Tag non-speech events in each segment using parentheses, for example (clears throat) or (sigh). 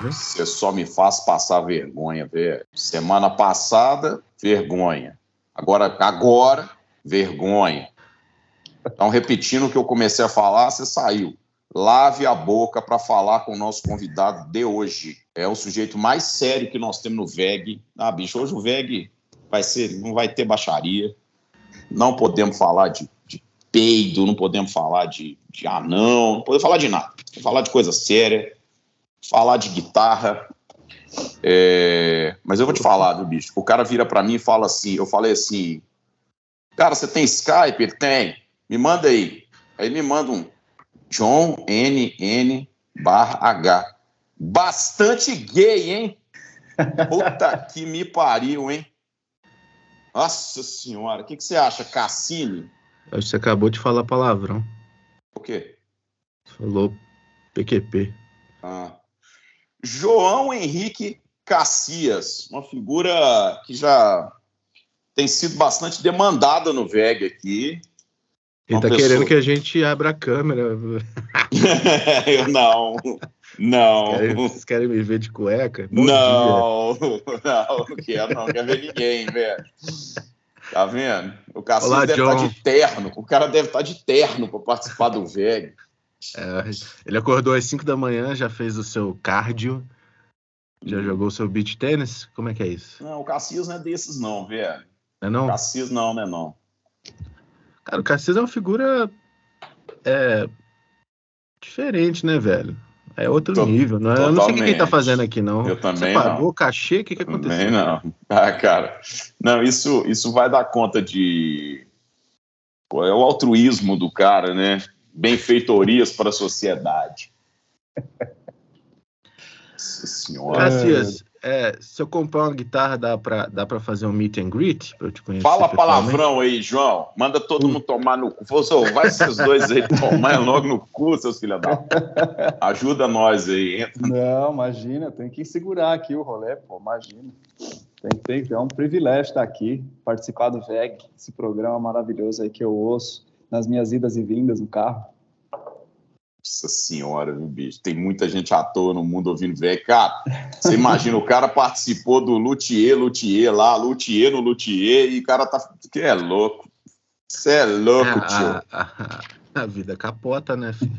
Você só me faz passar vergonha, velho. Semana passada, vergonha. Agora, agora, vergonha. Então, repetindo o que eu comecei a falar, você saiu. Lave a boca para falar com o nosso convidado de hoje. É o sujeito mais sério que nós temos no VEG. Ah, bicho, hoje o VEG vai ser, não vai ter baixaria. Não podemos falar de, de peido, não podemos falar de, de anão, não podemos falar de nada. Falar de coisa séria, falar de guitarra. É... Mas eu vou te falar, viu, bicho? O cara vira para mim e fala assim: eu falei assim, cara, você tem Skype? Ele tem. Me manda aí. Aí me manda um John NN barra H. Bastante gay, hein? Puta que me pariu, hein? Nossa senhora, o que, que você acha, Cassini? Acho que você acabou de falar palavrão. O quê? Falou PQP. Ah. João Henrique Cassias, uma figura que já tem sido bastante demandada no VEG aqui. Ele tá pessoa... querendo que a gente abra a câmera. (laughs) eu não, não. Vocês querem, vocês querem me ver de cueca? Bom não, dia. (laughs) não, não quero, não quero ver ninguém, velho. Tá vendo? O Cassias Olá, deve estar tá de terno. O cara deve estar tá de terno para participar do VEG. É, ele acordou às 5 da manhã, já fez o seu cardio, já hum. jogou o seu beach tênis? Como é que é isso? Não, o Cassias não é desses, não, velho. Não é não? O Cassias não, né, não. Cara, o Cassias é uma figura é, diferente, né, velho? É outro Tô, nível. Não é, eu não sei o que ele tá fazendo aqui, não. Eu também Você pagou o cachê? O que, que aconteceu? Também não. (laughs) Ah, cara. Não, isso, isso vai dar conta de. Pô, é o altruísmo do cara, né? Benfeitorias para a sociedade. (laughs) Nossa senhora. Cassias, é, se eu comprar uma guitarra, dá pra, dá pra fazer um meet and greet? Pra eu te conhecer Fala palavrão aí, João. Manda todo mundo tomar no cu. Falou, vai esses dois aí (laughs) tomar logo no cu, seus filhos da. Ajuda nós aí. Entra. Não, imagina, tem que segurar aqui o rolê, pô, imagina. Tem, tem, é um privilégio estar aqui, participar do VEG, esse programa maravilhoso aí que eu ouço nas minhas idas e vindas no carro. Nossa senhora, viu, bicho? Tem muita gente à toa no mundo ouvindo velho. Cara, você imagina, o cara participou do Luthier, Luthier lá, Luthier no Luthier, e o cara tá. Que é louco. Você é louco, é, tio. A, a, a, vida capota, né, filho?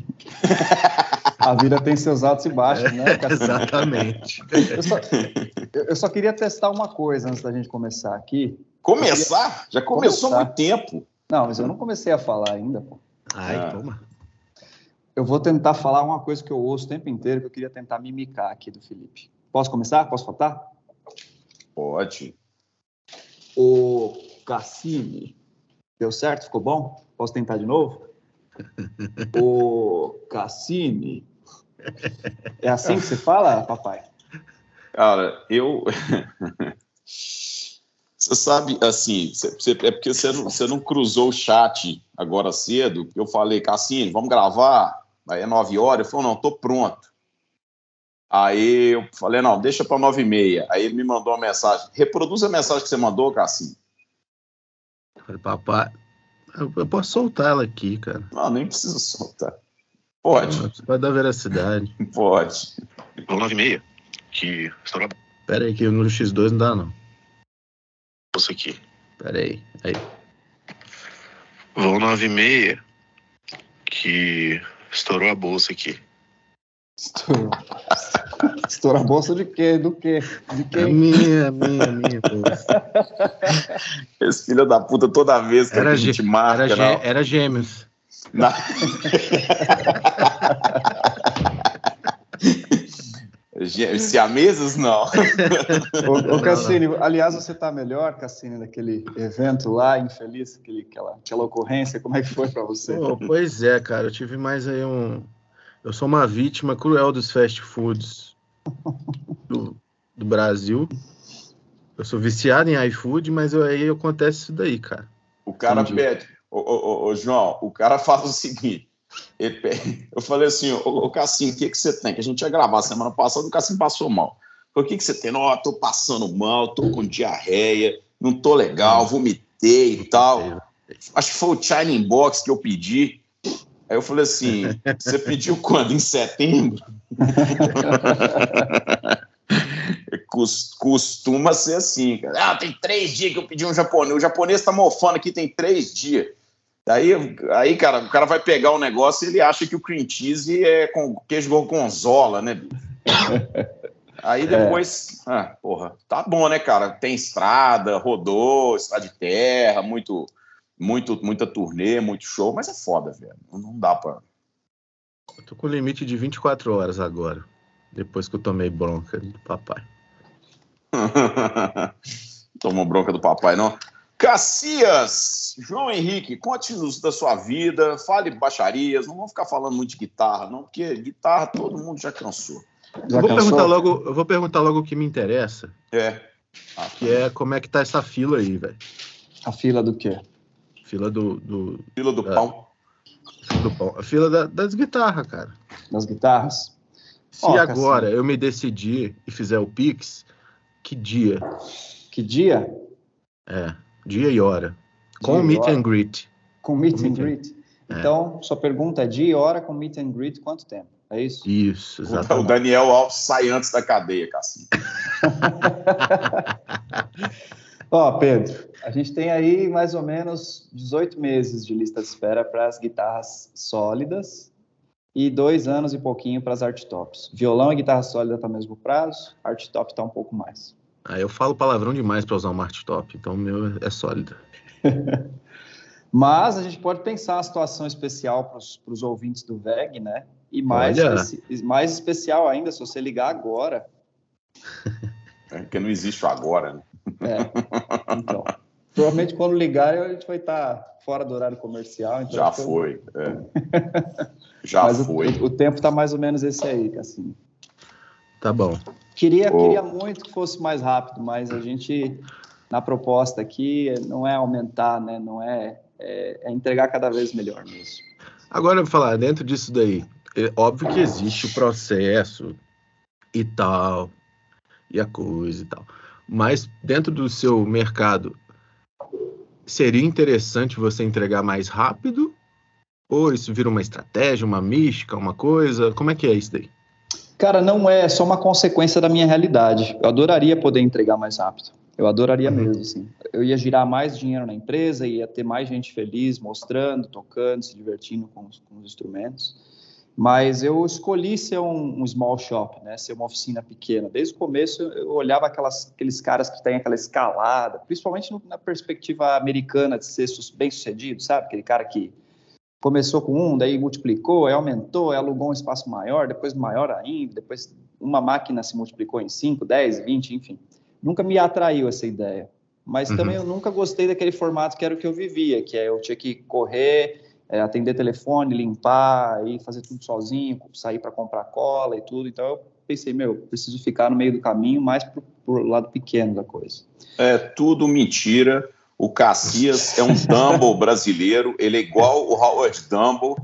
a vida tem seus altos e baixos, né? (laughs) Exatamente. Eu só, eu só, queria testar uma coisa antes da gente começar aqui. Começar? Já começou há muito tempo. Não, mas eu não comecei a falar ainda, pô. Ai, ah. toma eu vou tentar falar uma coisa que eu ouço o tempo inteiro, que eu queria tentar mimicar aqui do Felipe. Posso começar? Posso faltar? Pode. O Cassini. Deu certo? Ficou bom? Posso tentar de novo? (laughs) o Cassini. É assim que você fala, papai? Cara, eu. (laughs) Você sabe, assim, você, é porque você não, você não cruzou o chat agora cedo. Eu falei, Cassini, vamos gravar. Aí é nove horas, ele falou, não, tô pronto. Aí eu falei, não, deixa para nove e meia. Aí ele me mandou uma mensagem. Reproduz a mensagem que você mandou, Cassim. Falei, papai, eu, posso soltar ela aqui, cara. Não, nem precisa soltar. Pode. Vai dar veracidade. (laughs) Pode. Ou nove e meia, que estourou. Pera aí, que no X2 não dá, não. Isso aqui. Pera aí, aí. Voo nove e meia, que Estourou a bolsa aqui. Estourou. (laughs) Estourou a bolsa de quê? Do quê? De quem? A minha, minha, minha bolsa. (laughs) Esse filho da puta, toda vez que era a gente marca, era, não. era gêmeos. Não. (laughs) Siameses, não. ô, ô Cassini, aliás, você está melhor, Cassini, daquele evento lá, infeliz, aquele, aquela, aquela ocorrência, como é que foi para você? Oh, pois é, cara, eu tive mais aí um... Eu sou uma vítima cruel dos fast foods do, do Brasil. Eu sou viciado em iFood, mas eu, aí acontece isso daí, cara. O cara Entendi. pede, ô, ô, ô, João, o cara faz o seguinte, (laughs) eu falei assim, ô, Cassim, o que, que você tem? Que a gente ia gravar semana passada, o Cassim passou mal. o que, que você tem? Não, eu tô passando mal, tô com diarreia, não tô legal, vomitei e tal. Acho que foi o China Box que eu pedi. Aí eu falei assim: (laughs) você pediu quando? Em setembro? (laughs) Costuma ser assim, cara. Ah, tem três dias que eu pedi um japonês. O japonês tá mofando aqui, tem três dias. Aí, aí, cara, o cara vai pegar o negócio e ele acha que o cream cheese é com queijo gorgonzola, né? Aí é. depois, é. ah, porra, tá bom, né, cara? Tem estrada, rodou, estrada de terra, muito, muito, muita turnê, muito show, mas é foda, velho. Não dá pra. Eu tô com limite de 24 horas agora, depois que eu tomei bronca do papai. (laughs) Tomou bronca do papai, não? Cacias, João Henrique, conte-nos da sua vida, fale baixarias, não vamos ficar falando muito de guitarra, não, porque guitarra todo mundo já cansou. Já eu, vou perguntar logo, eu vou perguntar logo o que me interessa. É. Ah, que é como é que tá essa fila aí, velho. A fila do quê? Fila do. do fila do pão. Fila do pão. A fila da, das guitarras, cara. Das guitarras? Se oh, agora eu me decidir e fizer o Pix, que dia? Que dia? É, dia e hora. Dia com e meet hora. and greet. Com meet com and greet. É. Então, sua pergunta é dia e hora com meet and greet, quanto tempo? É isso? Isso, exatamente. O Daniel Alves sai antes da cadeia, Cassim. (laughs) Ó, Pedro, a gente tem aí mais ou menos 18 meses de lista de espera para as guitarras sólidas e dois anos e pouquinho para as art tops. Violão e guitarra sólida está no mesmo prazo, art top está um pouco mais. Ah, eu falo palavrão demais para usar uma art top, então o meu é sólida. (laughs) Mas a gente pode pensar uma situação especial para os ouvintes do VEG, né? E mais, mais especial ainda, se você ligar agora. (laughs) É, porque não existe agora, né? É, então. Provavelmente quando ligar a gente vai estar fora do horário comercial. Então Já foi. É. (laughs) Já Mas foi. O, o tempo está mais ou menos esse aí, assim. Tá bom. Queria, oh. queria muito que fosse mais rápido, mas a gente, na proposta aqui, não é aumentar, né? Não é, é, é entregar cada vez melhor mesmo. Agora, eu vou falar, dentro disso daí, é óbvio que existe o processo e tal, e a coisa e tal. Mas dentro do seu mercado, seria interessante você entregar mais rápido? Ou isso vira uma estratégia, uma mística, uma coisa? Como é que é isso daí? Cara, não é, é só uma consequência da minha realidade. Eu adoraria poder entregar mais rápido. Eu adoraria uhum. mesmo, assim. Eu ia girar mais dinheiro na empresa, ia ter mais gente feliz, mostrando, tocando, se divertindo com os, com os instrumentos. Mas eu escolhi ser um, um, small shop, né? Ser uma oficina pequena. Desde o começo eu olhava aquelas, aqueles caras que têm aquela escalada, principalmente no, na perspectiva americana de ser bem sucedido, sabe? Aquele cara que começou com um, daí multiplicou, aí aumentou, aí alugou um espaço maior, depois maior ainda, depois uma máquina se multiplicou em 5, 10, 20, enfim. Nunca me atraiu essa ideia. Mas uhum. também eu nunca gostei daquele formato que era o que eu vivia, que é eu tinha que correr é, atender telefone, limpar e fazer tudo sozinho, sair para comprar cola e tudo. Então eu pensei, meu, preciso ficar no meio do caminho, mais para o lado pequeno da coisa. É tudo mentira. O Cassias é um Dumble brasileiro, ele é igual o Howard Dumble.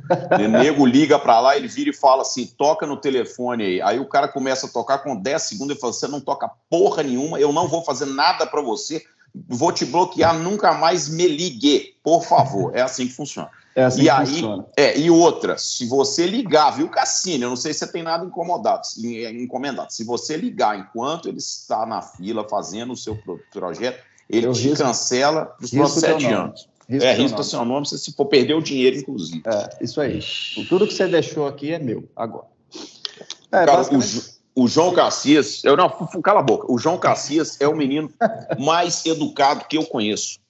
O nego liga para lá, ele vira e fala assim: toca no telefone aí. Aí o cara começa a tocar com 10 segundos e fala: você não toca porra nenhuma, eu não vou fazer nada para você, vou te bloquear, nunca mais me ligue, por favor. É assim que funciona. É assim e aí, funciona. É, e outra, se você ligar, viu, Cassino? Eu não sei se você tem nada incomodado, encomendado. Se você ligar enquanto ele está na fila fazendo o seu projeto, ele eu te risco, cancela para os próximos sete anos. Risco é, risco seu nome se você for perder o dinheiro, inclusive. É, isso aí. Tudo que você deixou aqui é meu, agora. É, Cara, basicamente... o, o João Cassias, eu não, cala a boca. O João Cassias é o menino mais educado que eu conheço.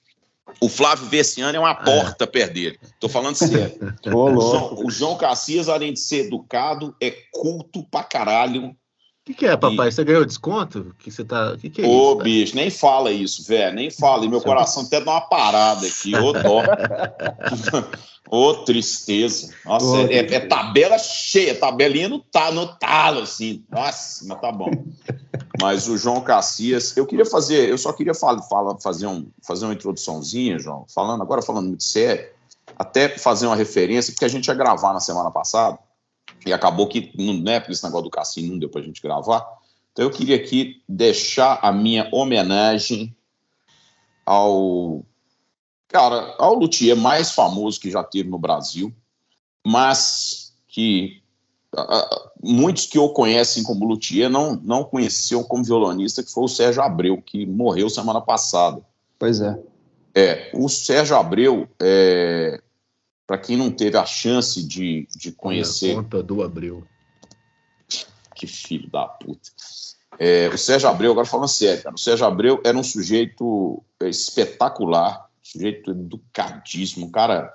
O Flávio Vessiano é uma é. porta é. perto dele. Tô falando sério. o, João, o João Cassias, além de ser educado, é culto pra caralho. O que, que, é, papai? E... Você ganhou desconto? Que você tá. Que, que é Ô, isso, bicho, nem fala isso, velho. Nem fala. E meu coração até dá uma parada aqui. Ô, dó. (laughs) Ô, tristeza. Nossa, Ô, é, é, tabela cheia, tabelinha no, tá, no talo, assim. Nossa, mas tá bom. Mas o João Cassias, eu queria fazer, eu só queria fala, fala, fazer, um, fazer uma introduçãozinha, João, falando, agora falando muito sério, até fazer uma referência, porque a gente ia gravar na semana passada, e acabou que, né, porque esse negócio do cassino não deu pra gente gravar. Então eu queria aqui deixar a minha homenagem ao cara, ao luthier mais famoso que já teve no Brasil, mas que uh, muitos que o conhecem como luthier não, não conheciam como violonista, que foi o Sérgio Abreu, que morreu semana passada. Pois é. É, o Sérgio Abreu, é, para quem não teve a chance de, de conhecer. conta do Abreu. Que filho da puta. É, o Sérgio Abreu, agora falando sério, cara, o Sérgio Abreu era um sujeito espetacular, sujeito educadíssimo, cara.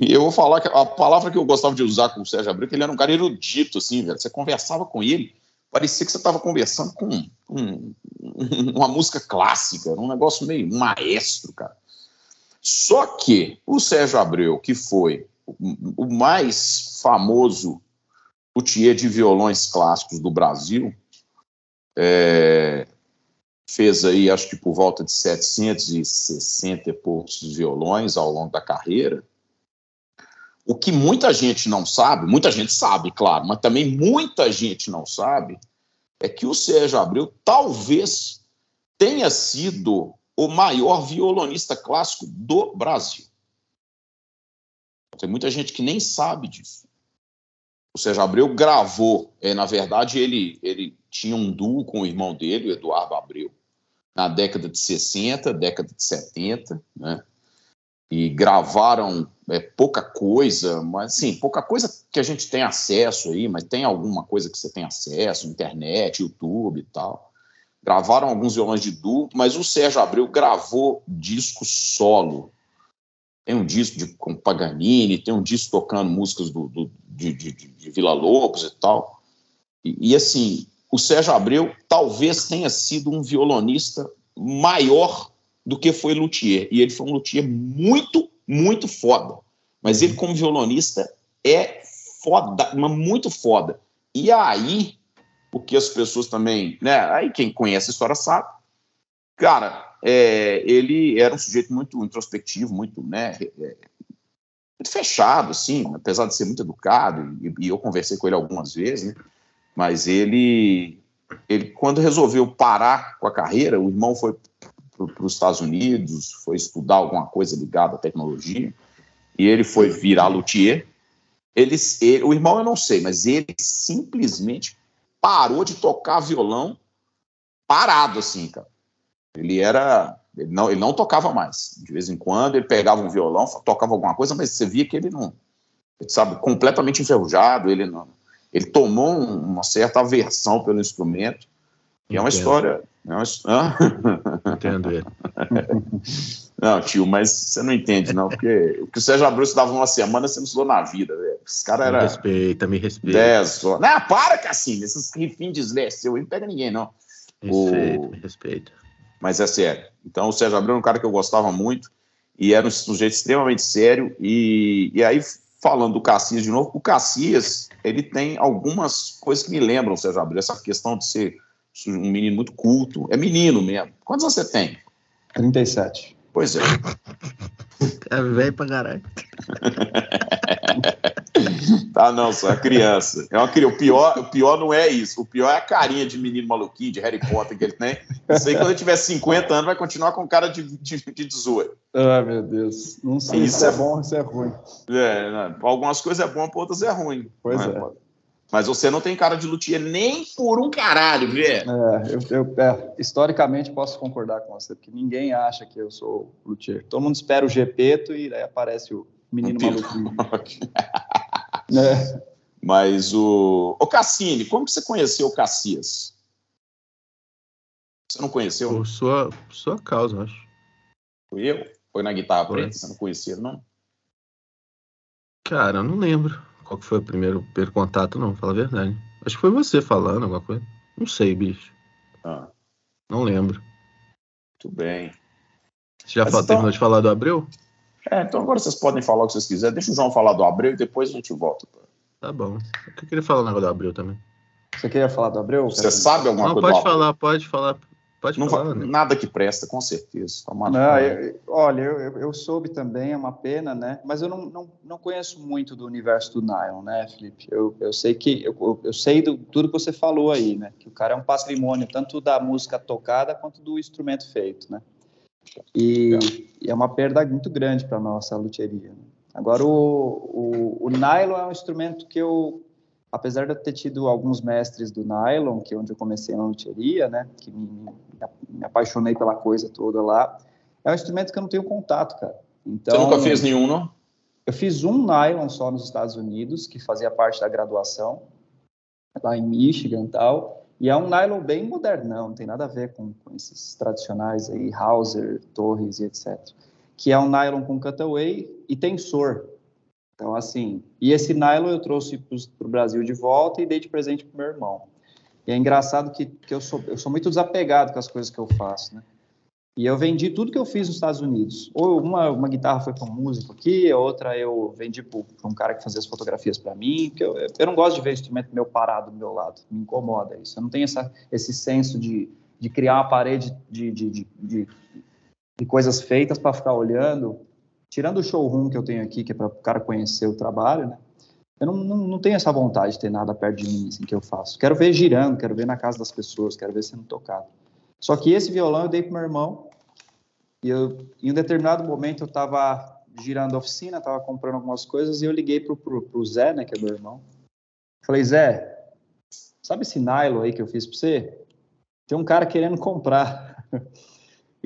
E eu vou falar que a palavra que eu gostava de usar com o Sérgio Abreu, que ele era um cara erudito, assim, velho. Você conversava com ele, parecia que você estava conversando com um, (laughs) uma música clássica, um negócio meio maestro, cara. Só que o Sérgio Abreu, que foi o mais famoso luthier de violões clássicos do Brasil, é, fez aí, acho que por volta de 760 e poucos violões ao longo da carreira. O que muita gente não sabe, muita gente sabe, claro, mas também muita gente não sabe, é que o Sérgio Abreu talvez tenha sido o maior violonista clássico do Brasil. Tem muita gente que nem sabe disso. O Sérgio Abreu gravou, é, na verdade, ele, ele tinha um duo com o irmão dele, o Eduardo Abreu, na década de 60, década de 70, né? E gravaram é, pouca coisa, mas sim, pouca coisa que a gente tem acesso aí, mas tem alguma coisa que você tem acesso, internet, YouTube e tal gravaram alguns violões de duo, mas o Sérgio Abreu gravou disco solo. Tem um disco de, com Paganini, tem um disco tocando músicas do, do de, de, de, Vila Lobos e tal. E, e, assim, o Sérgio Abreu talvez tenha sido um violonista maior do que foi luthier. E ele foi um luthier muito, muito foda. Mas ele, como violonista, é foda, mas muito foda. E aí, porque as pessoas também, né? Aí quem conhece a história sabe. Cara, é, ele era um sujeito muito introspectivo, muito, né? É, muito fechado, assim, apesar de ser muito educado, e, e eu conversei com ele algumas vezes, né? Mas ele, ele, quando resolveu parar com a carreira, o irmão foi para os Estados Unidos, foi estudar alguma coisa ligada à tecnologia, e ele foi virar luthier. Ele, ele, o irmão eu não sei, mas ele simplesmente parou de tocar violão parado, assim, cara. Ele era. Ele não, ele não tocava mais. De vez em quando ele pegava um violão, tocava alguma coisa, mas você via que ele não. Ele, sabe, completamente enferrujado, ele não. Ele tomou uma certa aversão pelo instrumento. E é uma história. É uma, Entendo ele. (laughs) Não, tio, mas você não entende, não, porque (laughs) o que o Sérgio Abreu dava uma semana, você não estudou na vida, velho. Esse cara era. Me respeita, me respeita. Dez Não, para, Cassim, esses rifins de seu não pega ninguém, não. Respeito, o... me respeita. Mas é sério. Então, o Sérgio Abreu é um cara que eu gostava muito e era um sujeito extremamente sério. E, e aí, falando do Cassias de novo, o Cassias, ele tem algumas coisas que me lembram o Sérgio Abreu, essa questão de ser um menino muito culto. É menino mesmo. Quantos você tem? 37. Pois é. É velho pra caralho. (laughs) tá, não, só é criança. É uma criança. O pior, o pior não é isso. O pior é a carinha de menino maluquinho, de Harry Potter que ele tem. Isso aí, quando ele tiver 50 anos, vai continuar com cara de, de, de 18. Ah, meu Deus. Não sei isso se é bom ou se é ruim. É, não, algumas coisas é bom, para outras é ruim. Pois é. é. Mas você não tem cara de luthier nem por um caralho, velho. É, eu, eu é, historicamente posso concordar com você, porque ninguém acha que eu sou luthier. Todo mundo espera o Gepeto e aí aparece o menino maluquinho. (laughs) é. Mas o. Ô Cassini, como que você conheceu o Cassias? Você não conheceu? Por sua, sua causa, acho. Foi eu? Foi na guitarra preta? Você não conhecia, não? Cara, eu não lembro. Qual que foi o primeiro, primeiro contato, não, fala a verdade. Acho que foi você falando alguma coisa. Não sei, bicho. Ah. Não lembro. Muito bem. Você já fala, então... terminou de falar do Abreu? É, então agora vocês podem falar o que vocês quiserem. Deixa o João falar do Abreu e depois a gente volta. Tá bom. Eu queria falar o negócio do Abreu também. Você queria falar do Abreu? Você sabe alguma não, coisa? Pode falar, pode falar. Pode não falar, né? Nada que presta, com certeza. Toma não, eu, olha, eu, eu, soube também, é uma pena, né? Mas eu não, não, não conheço muito do universo do Nylon, né, Felipe? Eu, eu sei que eu, eu sei do tudo que você falou aí, né? Que o cara é um patrimônio tanto da música tocada quanto do instrumento feito, né? E, e é uma perda muito grande para nossa luteria. Né? Agora, o, o, o nylon é um instrumento que eu, apesar de eu ter tido alguns mestres do nylon, que é onde eu comecei na luteria, né, que me, me, apaixonei pela coisa toda lá, é um instrumento que eu não tenho contato, cara. Então, Você nunca fez nenhum, não? Eu fiz um nylon só nos Estados Unidos, que fazia parte da graduação, lá em Michigan e tal. E é um nylon bem modernão, não tem nada a ver com, com esses tradicionais aí, Hauser, Torres e etc. Que é um nylon com cutaway e tensor. Então, assim, e esse nylon eu trouxe para o Brasil de volta e dei de presente para meu irmão. E é engraçado que, que eu, sou, eu sou muito desapegado com as coisas que eu faço, né? E eu vendi tudo que eu fiz nos Estados Unidos. Ou uma, uma guitarra foi para um músico aqui, a outra eu vendi para um cara que fazia as fotografias para mim. Porque eu, eu não gosto de ver instrumento meu parado do meu lado, me incomoda isso. Eu não tenho essa, esse senso de, de criar uma parede de, de, de, de, de coisas feitas para ficar olhando. Tirando o showroom que eu tenho aqui, que é para o cara conhecer o trabalho, né? Eu não, não, não, tenho essa vontade de ter nada perto de mim, assim, que eu faço. Quero ver girando, quero ver na casa das pessoas, quero ver sendo tocado. Só que esse violão eu dei para meu irmão, e eu, em um determinado momento eu estava girando a oficina, estava comprando algumas coisas, e eu liguei para o Zé, né, que é meu irmão. Falei, Zé, sabe esse nylon aí que eu fiz para você? Tem um cara querendo comprar. (laughs)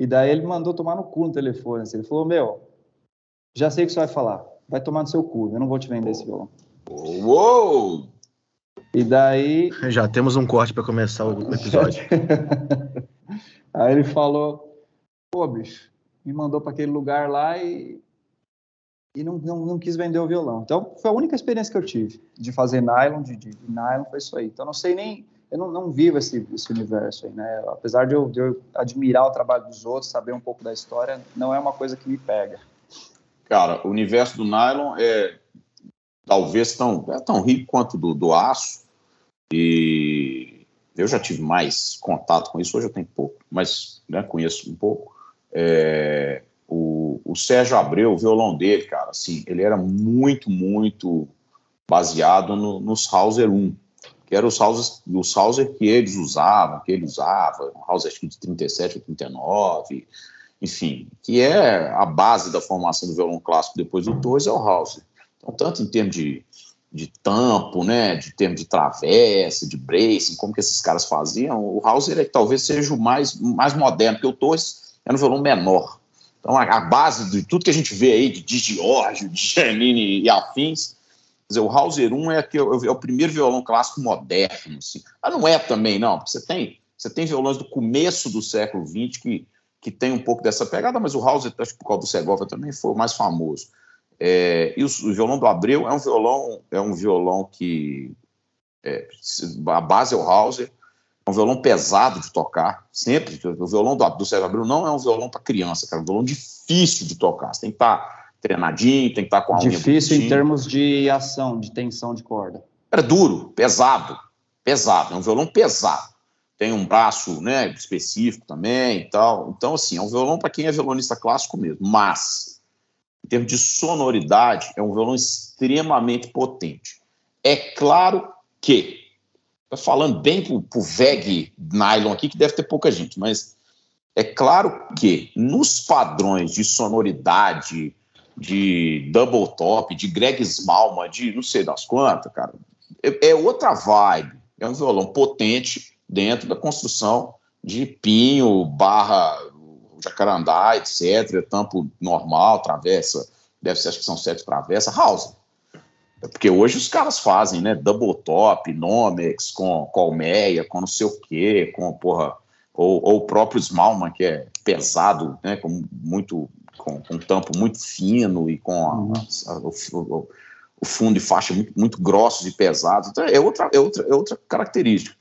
E daí ele mandou tomar no cu no telefone. Assim. Ele falou, meu, já sei o que você vai falar. Vai tomar no seu cu, eu não vou te vender esse violão. Uou! E daí. (laughs) Já temos um corte para começar o episódio. (laughs) Aí ele falou: pô, bicho, me mandou para aquele lugar lá e, e não, não, não, quis vender o violão. Então, foi a única experiência que eu tive de fazer nylon, de, de, de nylon, foi isso aí. Então, não sei nem. Eu não, não vivo esse, esse universo aí, né? Apesar de eu, de eu admirar o trabalho dos outros, saber um pouco da história, não é uma coisa que me pega. Cara, o universo do nylon é talvez tão, é tão rico quanto do, do aço. E eu já tive mais contato com isso, hoje eu tenho pouco, mas né, conheço um pouco. É, o, o, Sérgio Abreu, o violão dele, cara, assim, ele era muito, muito baseado no, nos Hauser 1, que eram os Hauser, os Hauser que eles usavam, que ele usava, um Hauser de 37 ou 39, enfim, que é a base da formação do violão clássico depois do Torres, é o Hauser. Então, tanto em termos de de tampo, né, de termo de travessa, de bracing, como que esses caras faziam, o Hauser é, talvez seja o mais, mais moderno, porque o Torres era um violão menor. Então, a, a, base de tudo que a gente vê aí, de, de Giorgio, de Giannini e afins, dizer, o Hauser 1 é, que o, é o primeiro violão clássico moderno. Assim. Mas não é também, não, porque você tem, você tem violões do começo do século XX que, que tem um pouco dessa pegada, mas o Hauser, acho que por causa do Segovia também, foi o mais famoso. É, e o, o, violão do Abreu é um violão, é um violão que é, a base é o Hauser, é um violão pesado de tocar, sempre. O violão do, do Sérgio Abreu não é um violão para criança, cara, é um violão difícil de tocar. Você tem que estar tá treinadinho, tem que estar tá com a Difícil em termos de ação, de tensão de corda. É duro, pesado, pesado, é um violão pesado. Tem um braço né, específico também e tal. Então, assim, é um violão para quem é violonista clássico mesmo. Mas em termos de sonoridade, é um violão extremamente potente. É claro que, falando bem para o VEG nylon aqui, que deve ter pouca gente, mas é claro que nos padrões de sonoridade, de double top, de Greg Smalman, de não sei das quantas, cara, é, é outra vibe. É um violão potente dentro da construção de pinho barra jacarandá, etc., tampo normal, travessa, deve ser, acho que são sete travessas, house. É porque hoje os caras fazem, né, double top, Nomex, com colmeia, com não sei o quê, com, porra, ou, ou o próprio Smallman, que é pesado, né, com muito, com, com tampo muito fino e com a, uhum. a, o, o, fundo e faixa muito, muito grossos e pesados. Então, é outra, é outra, é outra característica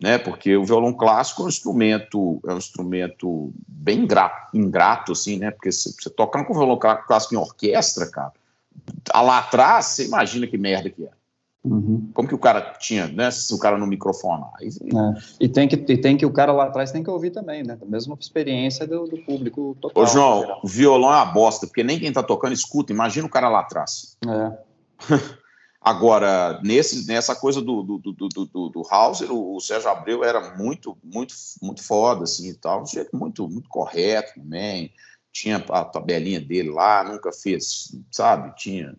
né? Porque o violão clássico é um instrumento, é um instrumento bem ingrato, ingrato assim, né? Porque você, você tocando com o violão clássico em orquestra, cara, lá atrás, você imagina que merda que é. Uhum. Como que o cara tinha, né? Se o cara no microfone. Aí... É. E, tem que, e tem que o cara lá atrás tem que ouvir também, né? A mesma experiência do, do público total. Ô, João, o violão é uma bosta, porque nem quem tá tocando escuta. Imagina o cara lá atrás. É. (laughs) Agora, nesse, nessa coisa do, do, do, do, do Hauser, o, o, Sérgio Abreu era muito, muito, muito foda, assim, e tal, um jeito muito, muito correto também, tinha a tabelinha dele lá, nunca fez, sabe, tinha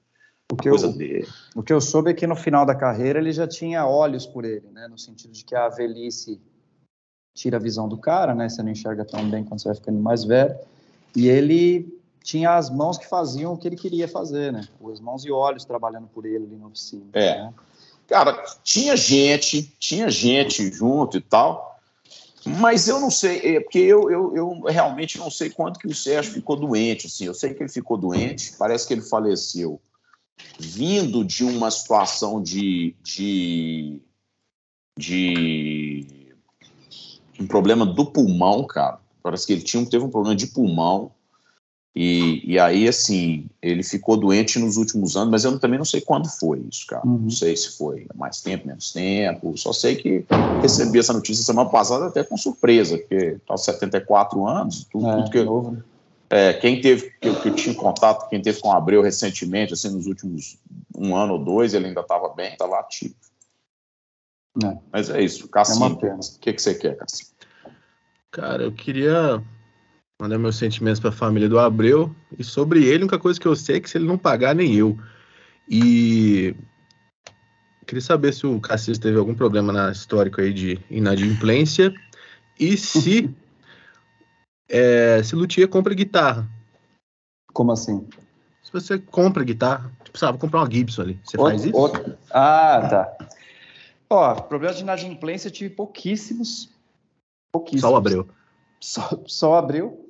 o que coisa eu, dele. O que eu soube é que no final da carreira ele já tinha olhos por ele, né, no sentido de que a velhice tira a visão do cara, né, você não enxerga tão bem quando você vai ficando mais velho, e ele tinha as mãos que faziam o que ele queria fazer, né? As mãos e olhos trabalhando por ele ali na oficina. É. Né? Cara, tinha gente, tinha gente junto e tal, mas eu não sei, é porque eu, eu, eu realmente não sei quanto que o Sérgio ficou doente, assim, eu sei que ele ficou doente, parece que ele faleceu vindo de uma situação de, de, de um problema do pulmão, cara, parece que ele tinha, teve um problema de pulmão, e, e aí, assim, ele ficou doente nos últimos anos, mas eu também não sei quando foi isso, cara. Uhum. Não sei se foi mais tempo, menos tempo. Só sei que recebi essa notícia semana passada até com surpresa, porque tá aos 74 anos, tudo, é, tudo que. Novo, né? É, quem teve, que eu, que eu, tinha contato, quem teve com o Abreu recentemente, assim, nos últimos um ano ou dois, ele ainda estava bem, estava ativo. É. Mas é isso, Cassim, é o que, que você quer, Cassim? Cara, eu queria Mandar meus sentimentos para a família do Abreu. E sobre ele, a única coisa que eu sei é que se ele não pagar, nem eu. E queria saber se o Cassis teve algum problema na histórico aí de inadimplência e se (laughs) é, se Luthier compra guitarra. Como assim? Se você compra guitarra, tipo, sabe, comprar uma Gibson ali, você outro, faz isso? Outro. Ah, tá. Ó, problema de inadimplência eu tive pouquíssimos. Pouquíssimos. Só o Abreu. Só, só Abreu.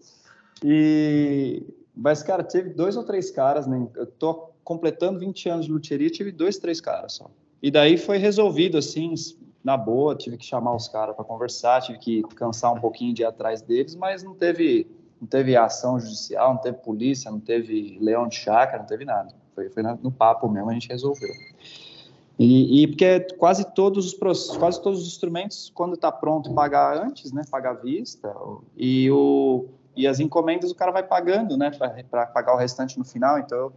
E, mas, cara, teve dois ou três caras, né? Eu tô completando 20 anos de luthieria, tive dois, três caras só. E daí foi resolvido, assim, na boa, tive que chamar os caras para conversar, tive que cansar um pouquinho de ir atrás deles, mas não teve, não teve ação judicial, não teve polícia, não teve leão de chácara, não teve nada. Foi, foi no papo mesmo, a gente resolveu. E, e, porque quase todos os quase todos os instrumentos, quando está pronto, pagar antes, né? Pagar vista. E o e as encomendas o cara vai pagando, né, para pagar o restante no final. Então,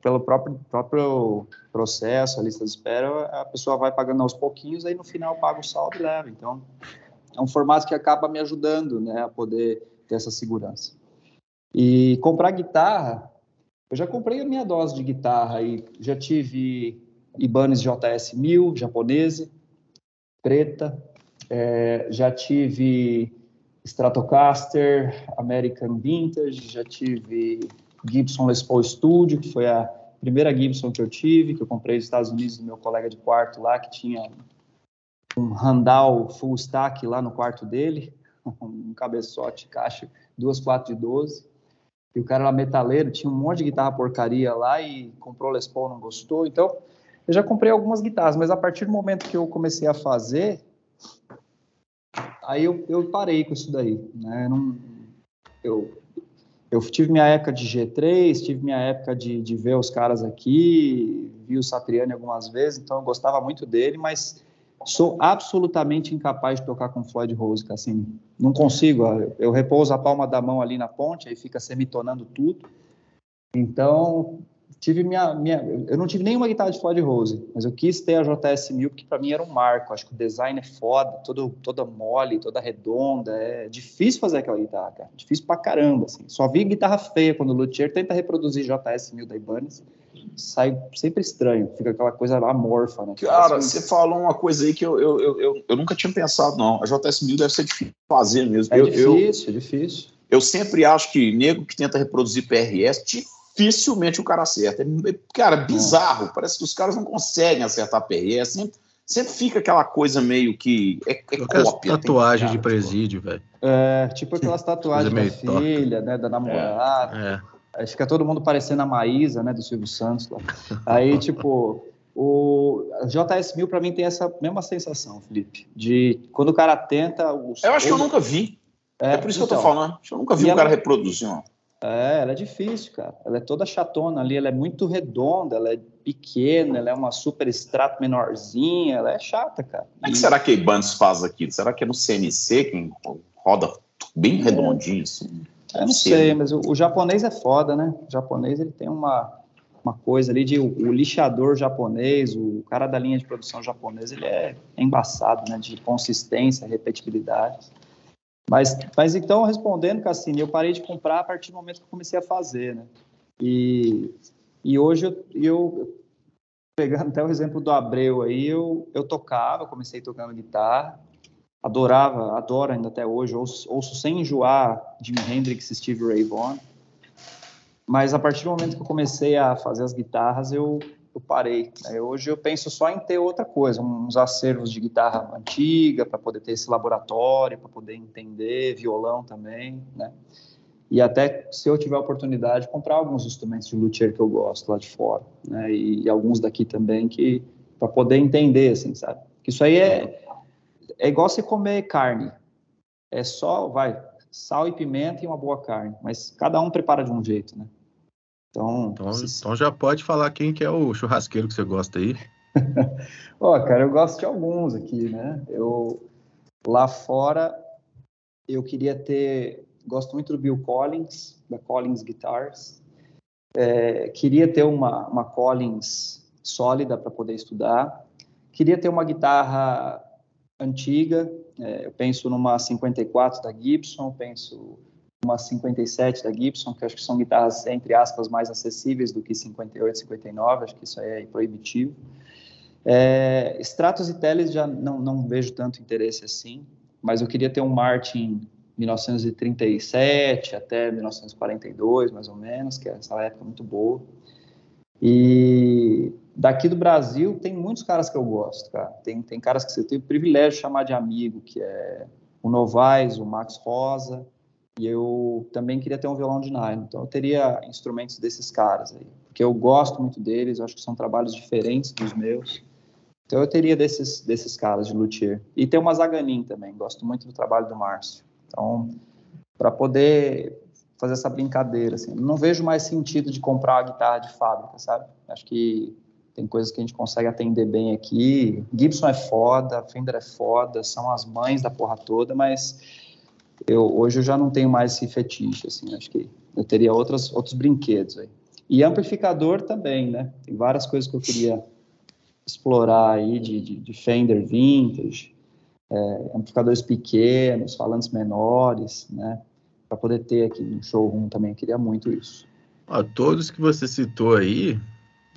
pelo próprio, próprio processo, a lista de espera, a pessoa vai pagando aos pouquinhos, aí no final paga o saldo e leva. Então, é um formato que acaba me ajudando, né, a poder ter essa segurança. E comprar guitarra, eu já comprei a minha dose de guitarra e já tive Ibanez JS 1000, japonesa, preta, é, já tive Stratocaster, American Vintage, já tive Gibson Les Paul Studio, que foi a primeira Gibson que eu tive, que eu comprei nos Estados Unidos do meu colega de quarto lá, que tinha um Randall full stack lá no quarto dele, (laughs) um cabeçote, caixa, duas quatro de 12. E o cara era metaleiro, tinha um monte de guitarra porcaria lá e comprou Les Paul, não gostou. Então, eu já comprei algumas guitarras, mas a partir do momento que eu comecei a fazer, aí eu, eu parei com isso daí, né? Não, eu, eu tive minha época de G3, tive minha época de, de ver os caras aqui, vi o Satriani algumas vezes, então eu gostava muito dele, mas sou absolutamente incapaz de tocar com Floyd Rose, assim, não consigo, eu repouso a palma da mão ali na ponte, aí fica semitonando tudo, então tive minha, minha. Eu não tive nenhuma guitarra de Floyd Rose, mas eu quis ter a JS 1000 porque para mim era um marco. Acho que o design é foda, todo, toda mole, toda redonda. É difícil fazer aquela guitarra, cara. Difícil pra caramba. Assim. Só vi guitarra feia quando o Luthier tenta reproduzir JS 1000 da Ibanez. Sai sempre estranho, fica aquela coisa amorfa, né? Cara, você falou uma coisa aí que eu, eu, eu, eu, eu nunca tinha pensado, não. A JS 1000 deve ser difícil de fazer mesmo. É eu, difícil, eu, é difícil. Eu sempre acho que nego que tenta reproduzir PRS, dificilmente o cara acerta. É, cara, bizarro. É. Parece que os caras não conseguem acertar PRS. É sempre, sempre fica aquela coisa meio que. É, é cópia. Tatuagem cara, de presídio, velho. É, tipo aquelas tatuagens da filha, né? Da namorada. É. Aí fica todo mundo parecendo a Maísa, né? Do Silvio Santos. Lá. Aí, (laughs) tipo. O JS 1000 para mim tem essa mesma sensação, Felipe, de quando o cara tenta. Os, eu acho que eu nunca vi. É, é por isso então, que eu tô então. falando. Eu nunca vi um ela... cara reproduzir uma. É, ela é difícil, cara. Ela é toda chatona ali, ela é muito redonda, ela é pequena, ela é uma super extrato menorzinha, ela é chata, cara. Como é que será que a Ibanez faz aqui? Será que é no CNC quem roda bem é. redondinho assim? Eu não sei, mas o, o, japonês é foda, né? O japonês ele tem uma, uma coisa ali de o, o, lixador japonês, o cara da linha de produção japonesa, ele é embaçado, né, de consistência, repetibilidade. Mas, mas então, respondendo, Cassini, eu parei de comprar a partir do momento que comecei a fazer, né? E, e hoje eu, eu, pegando até o exemplo do Abreu aí, eu, eu tocava, comecei tocando guitarra, adorava, adoro ainda até hoje, ouço, ouço sem enjoar Jimi Hendrix e Steve Ray Vaughan, mas a partir do momento que eu comecei a fazer as guitarras, eu, eu parei. Né? Hoje eu penso só em ter outra coisa, uns acervos de guitarra antiga, para poder ter esse laboratório, para poder entender, violão também, né? E até, se eu tiver a oportunidade, comprar alguns instrumentos de luthier que eu gosto lá de fora, né? E, e alguns daqui também, que para poder entender, assim, sabe? Isso aí é, é igual você comer carne. É só, vai, sal e pimenta e uma boa carne. Mas cada um prepara de um jeito, né? Então, então, então, já pode falar quem que é o churrasqueiro que você gosta aí. (laughs) Ó, oh, cara, eu gosto de alguns aqui, né? Eu lá fora eu queria ter, gosto muito do Bill Collins, da Collins Guitars. É, queria ter uma, uma Collins sólida para poder estudar. Queria ter uma guitarra antiga. É, eu penso numa 54 da Gibson, penso uma 57 da Gibson, que acho que são guitarras, entre aspas, mais acessíveis do que 58, 59, acho que isso aí é proibitivo. É, Stratos e Teles já não, não vejo tanto interesse assim, mas eu queria ter um Martin 1937 até 1942, mais ou menos, que é essa época muito boa. E daqui do Brasil tem muitos caras que eu gosto, cara. Tem, tem caras que eu tenho o privilégio de chamar de amigo, que é o Novaes, o Max Rosa, e eu também queria ter um violão de nylon. Então eu teria instrumentos desses caras aí, porque eu gosto muito deles, eu acho que são trabalhos diferentes dos meus. Então eu teria desses desses caras de luthier. E tem uma Zaganin também, gosto muito do trabalho do Márcio. Então, para poder fazer essa brincadeira assim, não vejo mais sentido de comprar uma guitarra de fábrica, sabe? Acho que tem coisas que a gente consegue atender bem aqui. Gibson é foda, Fender é foda, são as mães da porra toda, mas eu hoje eu já não tenho mais esse fetiche, assim, acho que eu teria outros outros brinquedos aí. E amplificador também, né? Tem várias coisas que eu queria explorar aí de, de, de Fender Vintage, é, amplificadores pequenos, falantes menores, né? Para poder ter aqui no showroom também, eu queria muito isso. Ó, todos que você citou aí,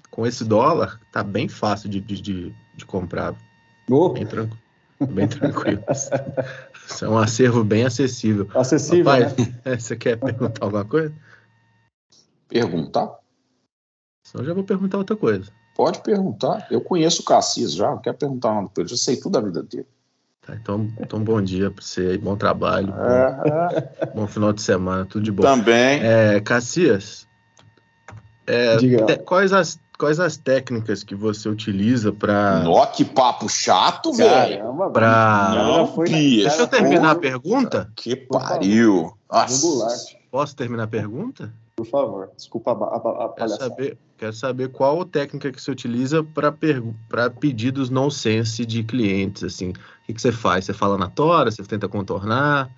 com esse dólar, tá bem fácil de, de, de comprar. Oh. Bem tranquilo. Bem tranquilo. Isso é um acervo bem acessível. Acessível. Papai, né? (laughs) você quer perguntar alguma coisa? Perguntar? Senão já vou perguntar outra coisa. Pode perguntar. Eu conheço o Cassis já, não quero perguntar nada para ele, já sei tudo da vida dele. Tá, então, então, bom dia para você, bom trabalho, é, bom, bom, final de semana, tudo de bom. Também. É, Cassias, é, te, quais as quais as técnicas que você utiliza para. Nó, que papo chato, velho. Pra... Não, foi Deixa eu terminar a pergunta. Que pariu. Posso terminar a pergunta? Por favor, desculpa a, a, a quero saber, quero saber qual técnica que você utiliza para pedidos não sense de clientes, assim. O que, que você faz? Você fala na tora, você tenta contornar?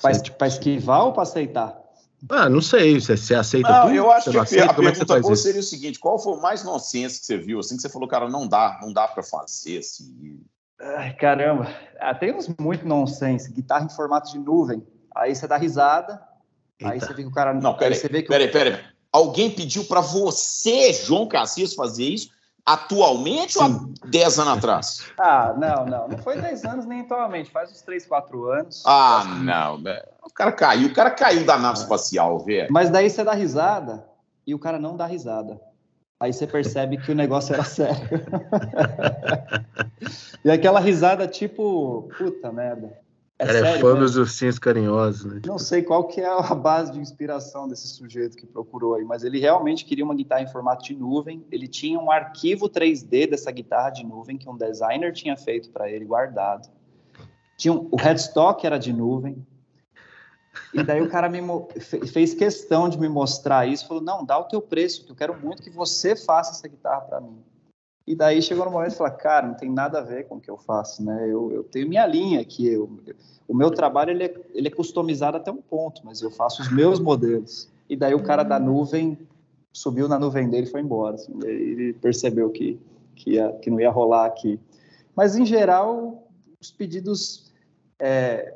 Para esquivar ou para aceitar? Ah, não sei, você, você aceita não, tudo? Eu acho que aceita? a Como pergunta é boa seria o seguinte: qual foi o mais nonsense que você viu? Assim que você falou, cara, não dá, não dá para fazer assim. Ai, caramba, ah, tem uns muito nonsense, guitarra em formato de nuvem. Aí você dá risada, Eita. aí você vê que o cara não. Peraí, peraí, peraí, peraí. Alguém pediu para você, João Cassis, fazer isso? Atualmente Sim. ou há 10 anos atrás? Ah, não, não. Não foi 10 anos nem atualmente, faz uns 3, 4 anos. Ah, não, velho. O cara caiu, o cara caiu da nave espacial, velho. Mas daí você dá risada e o cara não dá risada. Aí você percebe que o negócio era sério. (laughs) e aquela risada tipo, puta merda. É Cara, sério, é fã dos ursinhos carinhosos, né? Não sei qual que é a base de inspiração desse sujeito que procurou aí, mas ele realmente queria uma guitarra em formato de nuvem. Ele tinha um arquivo 3D dessa guitarra de nuvem que um designer tinha feito para ele, guardado. Tinha um, o headstock era de nuvem. E daí o cara me fez questão de me mostrar isso, falou: "Não, dá o teu preço, que eu quero muito que você faça essa guitarra para mim". E daí chegou no momento e falou, cara, não tem nada a ver com o que eu faço, né? Eu, eu tenho minha linha aqui, eu, o meu trabalho ele é, ele é customizado até um ponto, mas eu faço os meus (laughs) modelos. E daí o cara da nuvem subiu na nuvem dele e foi embora. Assim, ele percebeu que, que, ia, que não ia rolar aqui. Mas, em geral, os pedidos é,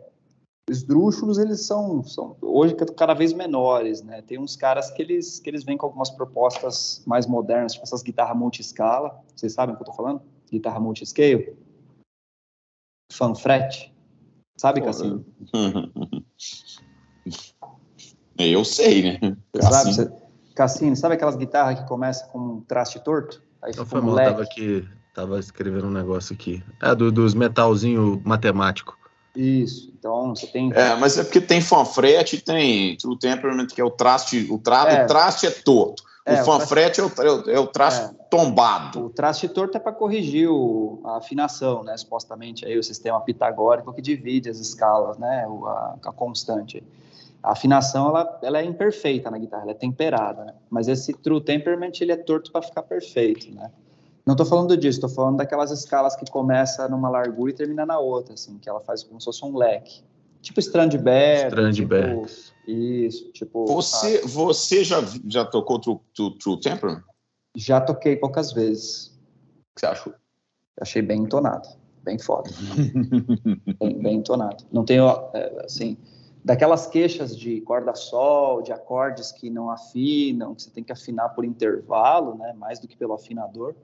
esdrúxulos, eles são, são hoje cada vez menores, né? Tem uns caras que eles, que eles vêm com algumas propostas mais modernas, tipo essas guitarras multi-escala. Vocês sabem o que eu tô falando? Guitarra multi-scale. Fanfret. Sabe, Cassinho? (laughs) Eu sei, né? Sabe, Cassino, sabe aquelas guitarras que começam com um traste torto? Aí Não foi um mal, tava aqui, tava escrevendo um negócio aqui. É do, dos metalzinho matemático. Isso, então você tem. É, mas é porque tem fanfrete tem True Temperament, que é o traste. O, tra... É. o traste é torto. É, o fanfrete o traste... é, o, é o traste é. tombado. O traste torto é para corrigir o, a afinação, né? Supostamente aí o sistema pitagórico que divide as escalas, né? O, a, a constante a afinação ela, ela é imperfeita na guitarra, ela é temperada, né? mas esse true temperament ele é torto para ficar perfeito, né? Não estou falando disso, estou falando daquelas escalas que começa numa largura e termina na outra, assim, que ela faz como se fosse um leque. Tipo Strandberg. Strandberg. Tipo, isso, tipo... Você, você já, já tocou True, true, true Temperament? Já toquei poucas vezes. O que você achou? Achei bem entonado, bem foda. (laughs) bem, bem entonado. Não tenho, é, assim daquelas queixas de corda-sol, de acordes que não afinam, que você tem que afinar por intervalo, né, mais do que pelo afinador,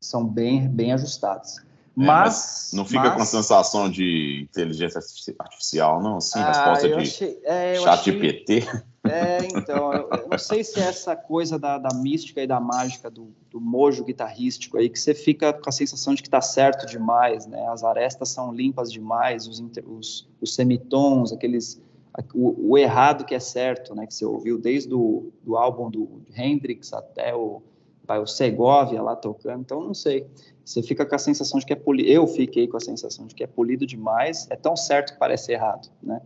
são bem, bem ajustadas. É, mas, mas, não fica mas... com a sensação de inteligência artificial, não? Assim, ah, resposta de achei, é, chat achei, PT. (laughs) É, então, eu, eu, não sei se é essa coisa da, da mística e da mágica do, do mojo guitarrístico aí, que você fica com a sensação de que está certo demais, né? As arestas são limpas demais, os, os, os semitons, aqueles... O, o, errado que é certo, né? Que você ouviu desde o do álbum do Hendrix até o, vai, o Segovia lá tocando, então não sei. Você fica com a sensação de que é polido. Eu fiquei com a sensação de que é polido demais, é tão certo que parece errado, né?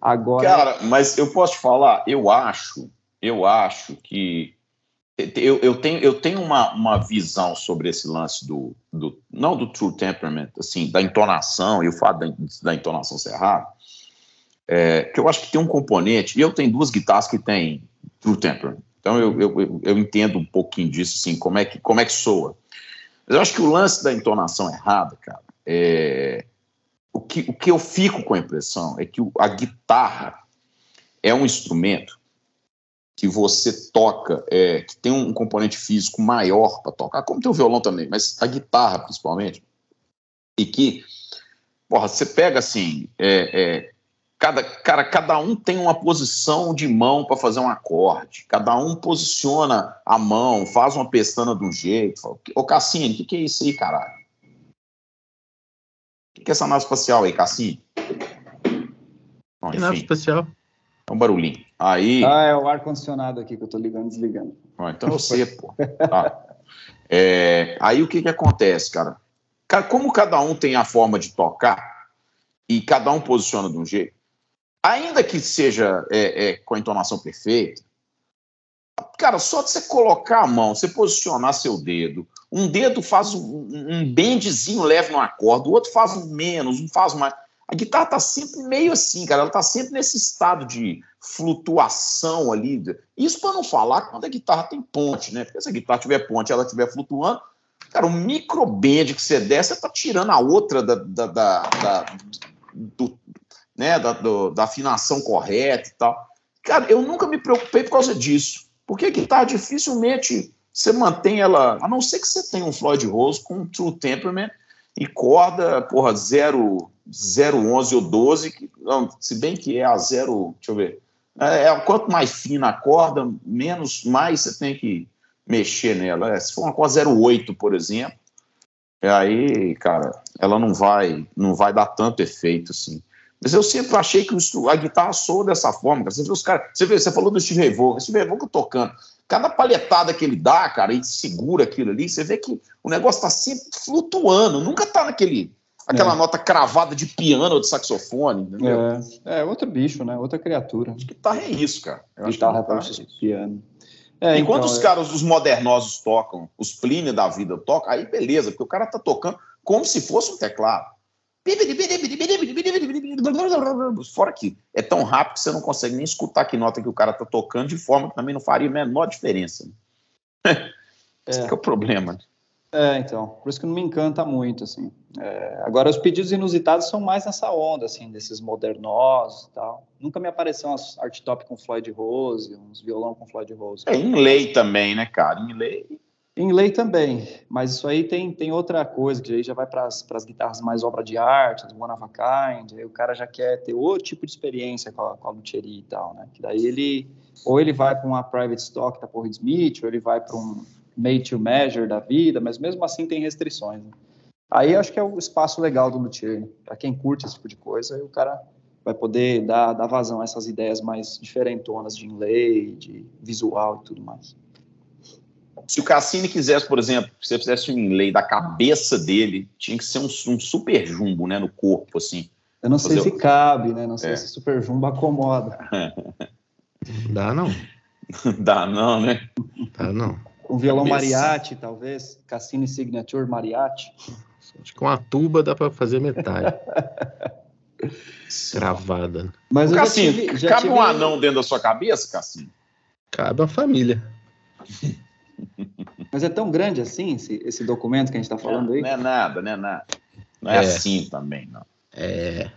Agora. Cara, mas eu posso te falar, eu acho, eu acho que eu, eu tenho, eu tenho uma, uma visão sobre esse lance do, do não do true temperament, assim, da entonação e o fato da, da entonação ser errada, é, que eu acho que tem um componente, e eu tenho duas guitarras que tem true temperament, então eu, eu, eu entendo um pouquinho disso, assim, como é que, como é que soa. Mas eu acho que o lance da entonação errada, cara, é, o que, o que eu fico com a impressão é que a guitarra é um instrumento que você toca, é, que tem um componente físico maior para tocar, como tem o violão também, mas a guitarra principalmente, e que, porra, você pega assim, é, é, cada, cara, cada um tem uma posição de mão para fazer um acorde, cada um posiciona a mão, faz uma pestana de um jeito. Ô Cassini, o que, que é isso aí, caralho? O que é essa nave espacial aí, Cassim? que nave espacial? É um barulhinho. Aí... Ah, é o ar-condicionado aqui que eu tô ligando e desligando. Ah, então eu sei, pô. Tá. É, aí o que que acontece, cara? Como cada um tem a forma de tocar e cada um posiciona de um jeito, ainda que seja é, é, com a entonação perfeita, cara, só de você colocar a mão, você posicionar seu dedo, um dedo faz um, um leve no acorde, o outro faz menos, um faz mais. A guitarra tá sempre meio assim, cara, ela tá sempre nesse estado de flutuação ali. Isso para não falar quando a guitarra tem ponte, né? Porque se a guitarra tiver ponte ela estiver flutuando, cara, o micro bend que você der, você tá tirando a outra da, da, da, da do, né, da, do, da afinação correta e tal. Cara, eu nunca me preocupei por causa disso. Porque a guitarra dificilmente você mantém ela, a não ser que você tenha um Floyd Rose com True Temperament e corda, porra, 0, 011 ou 12, que, não, se bem que é a 0, deixa eu ver, é, é, quanto mais fina a corda, menos, mais você tem que mexer nela. É, se for uma corda 08, por exemplo, aí, cara, ela não vai, não vai dar tanto efeito assim. Mas eu sempre achei que a guitarra soa dessa forma, cara. Você vê os caras. Você, vê, você falou do Steve Ray Vaughan, Steve Ray Vaughan tocando. Cada palhetada que ele dá, cara, e segura aquilo ali, você vê que o negócio tá sempre flutuando, nunca tá naquele. Aquela é. nota cravada de piano ou de saxofone, entendeu? É, é outro bicho, né? Outra criatura. Acho que guitarra é isso, cara. Eu guitarra para é piano. É, Enquanto então, os é. caras, os modernosos tocam, os Plínio da vida tocam, aí beleza, porque o cara tá tocando como se fosse um teclado. Fora que é tão rápido que você não consegue nem escutar que nota que o cara tá tocando, de forma que também não faria a menor diferença. (laughs) Esse é. é o problema. É, então, por isso que não me encanta muito, assim. É, agora, os pedidos inusitados são mais nessa onda, assim, desses modernosos e tal. Nunca me apareceu umas art top com Floyd Rose, uns violão com Floyd Rose. É, em lei também, né, cara? Em lei... Em lei também, mas isso aí tem, tem outra coisa, que aí já vai para as guitarras mais obra de arte, as one of a kind, aí o cara já quer ter outro tipo de experiência com a, com a luthieria e tal, né? Que daí ele, ou ele vai para uma private stock da Paul Smith, ou ele vai para um made to measure da vida, mas mesmo assim tem restrições. Né? Aí acho que é o espaço legal do luthier, né? para quem curte esse tipo de coisa, aí o cara vai poder dar, dar vazão a essas ideias mais diferentonas de inlay, de visual e tudo mais. Se o Cassini quisesse, por exemplo, que você fizesse um inlay da cabeça dele, tinha que ser um, um super jumbo, né, no corpo, assim. Eu não sei se cabe, né? Não sei é. se super jumbo acomoda. (laughs) Dá não. (laughs) Dá não, né? Dá não. Um violão mariachi, talvez. Cassini Signature mariachi. Acho que com a tuba dá para fazer metade. (laughs) Gravada. Mas Cassino, tive, cabe tive... um anão dentro da sua cabeça, Cassino? Cabe a família. Mas é tão grande assim esse, esse documento que a gente está falando aí? Não é nada, não é nada. Não é, é. assim também, não. É.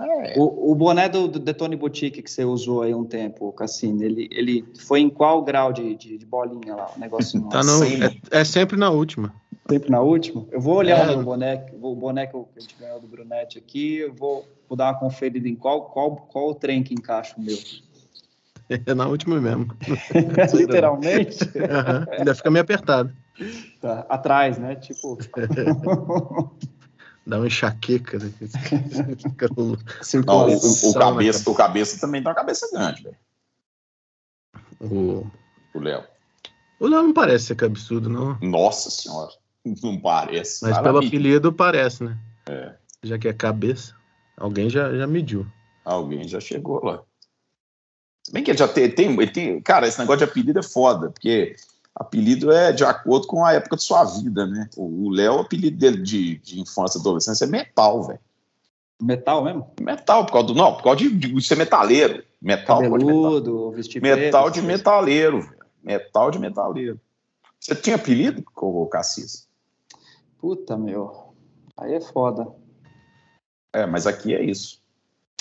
é. O, o, boné do, do Detone Boutique que você usou aí um tempo, Cassino, ele, ele foi em qual grau de, de, de bolinha lá? O negocinho tá no, é, é, sempre na última. Sempre na última? Eu vou olhar é. o meu boné, o boné que a gente ganhou do Brunete aqui, eu vou, vou dar uma conferida em qual, qual, qual o trem que encaixa o meu. É (laughs) na última mesmo. (laughs) Literalmente? Uhum. Ainda fica meio apertado. Tá, atrás, né? Tipo. (laughs) Dá uma enxaqueca. Né? Não, o, o, cabeça, o cabeça também tá uma cabeça grande, velho. O Léo. O Léo não parece ser cabeçudo, não. Nossa senhora. Não parece. Mas pelo apelido parece, né? É. Já que é cabeça. Alguém já, já mediu. Alguém já chegou lá. Se bem que ele já tem, tem, ele tem. Cara, esse negócio de apelido é foda, porque apelido é de acordo com a época de sua vida, né? O Léo, o apelido dele de, de infância e adolescência é metal, velho. Metal mesmo? Metal, por causa do. Não, por causa de, de ser metaleiro. Metal Cabeludo, metal. metal de metaleiro, velho. Metal de metaleiro. Você tinha apelido, o Cassis? Puta, meu. Aí é foda. É, mas aqui é isso.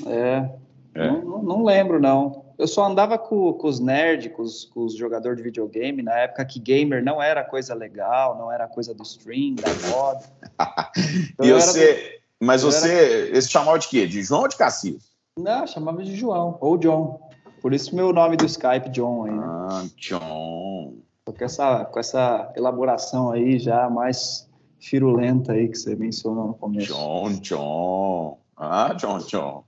É. é. Não, não, lembro, não. Eu só andava com, com os nerds, com os, com os jogadores de videogame, na época que gamer não era coisa legal, não era coisa do stream, da moda. (laughs) Então, e você. Do... Mas você. Era... Chamava de quê? De João ou de Cassis? Não, chamava de João, ou John. Por isso meu nome do Skype, John. Aí, né? Ah, John. Com essa, com essa elaboração aí já mais firulenta aí que você mencionou no começo. John, John. Ah, John, John.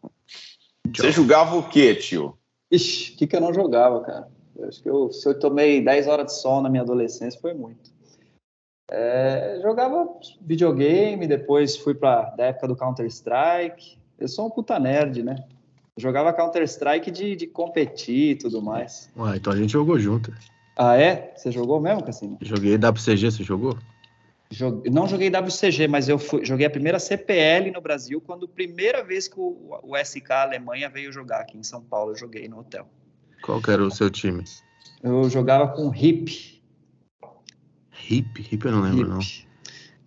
John. Você jogava o quê, tio? Ixi, o que, que eu não jogava, cara? Eu acho que eu, se eu tomei 10 horas de sol na minha adolescência, foi muito. É, jogava videogame, depois fui para da época do Counter-Strike. Eu sou um puta nerd, né? Eu jogava Counter-Strike de, de competir e tudo mais. Ué, então a gente jogou junto. Ah, é? Você jogou mesmo, Cassino? Joguei WCG, você jogou? Não joguei WCG, mas eu fui, joguei a primeira CPL no Brasil quando a primeira vez que o, o SK Alemanha veio jogar aqui em São Paulo, eu joguei no hotel. Qual que era o seu time? Eu jogava com Hip. Hip? Hip eu não lembro, Hip. não.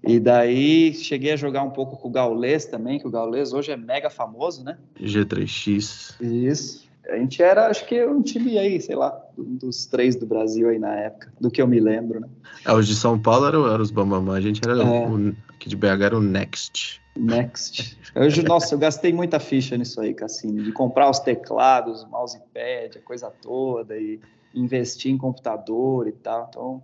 E daí cheguei a jogar um pouco com o Gaules também, que o Gaules hoje é mega famoso, né? G3X. Isso. A gente era, acho que um time aí, sei lá, um dos três do Brasil aí na época, do que eu me lembro, né? É, os de São Paulo eram, eram os Bambamã, a gente era é. o, aqui de BH era o Next. Next. Hoje, nossa, eu gastei muita ficha nisso aí, Cassini, de comprar os teclados, mousepad, a coisa toda, e investir em computador e tal. Então,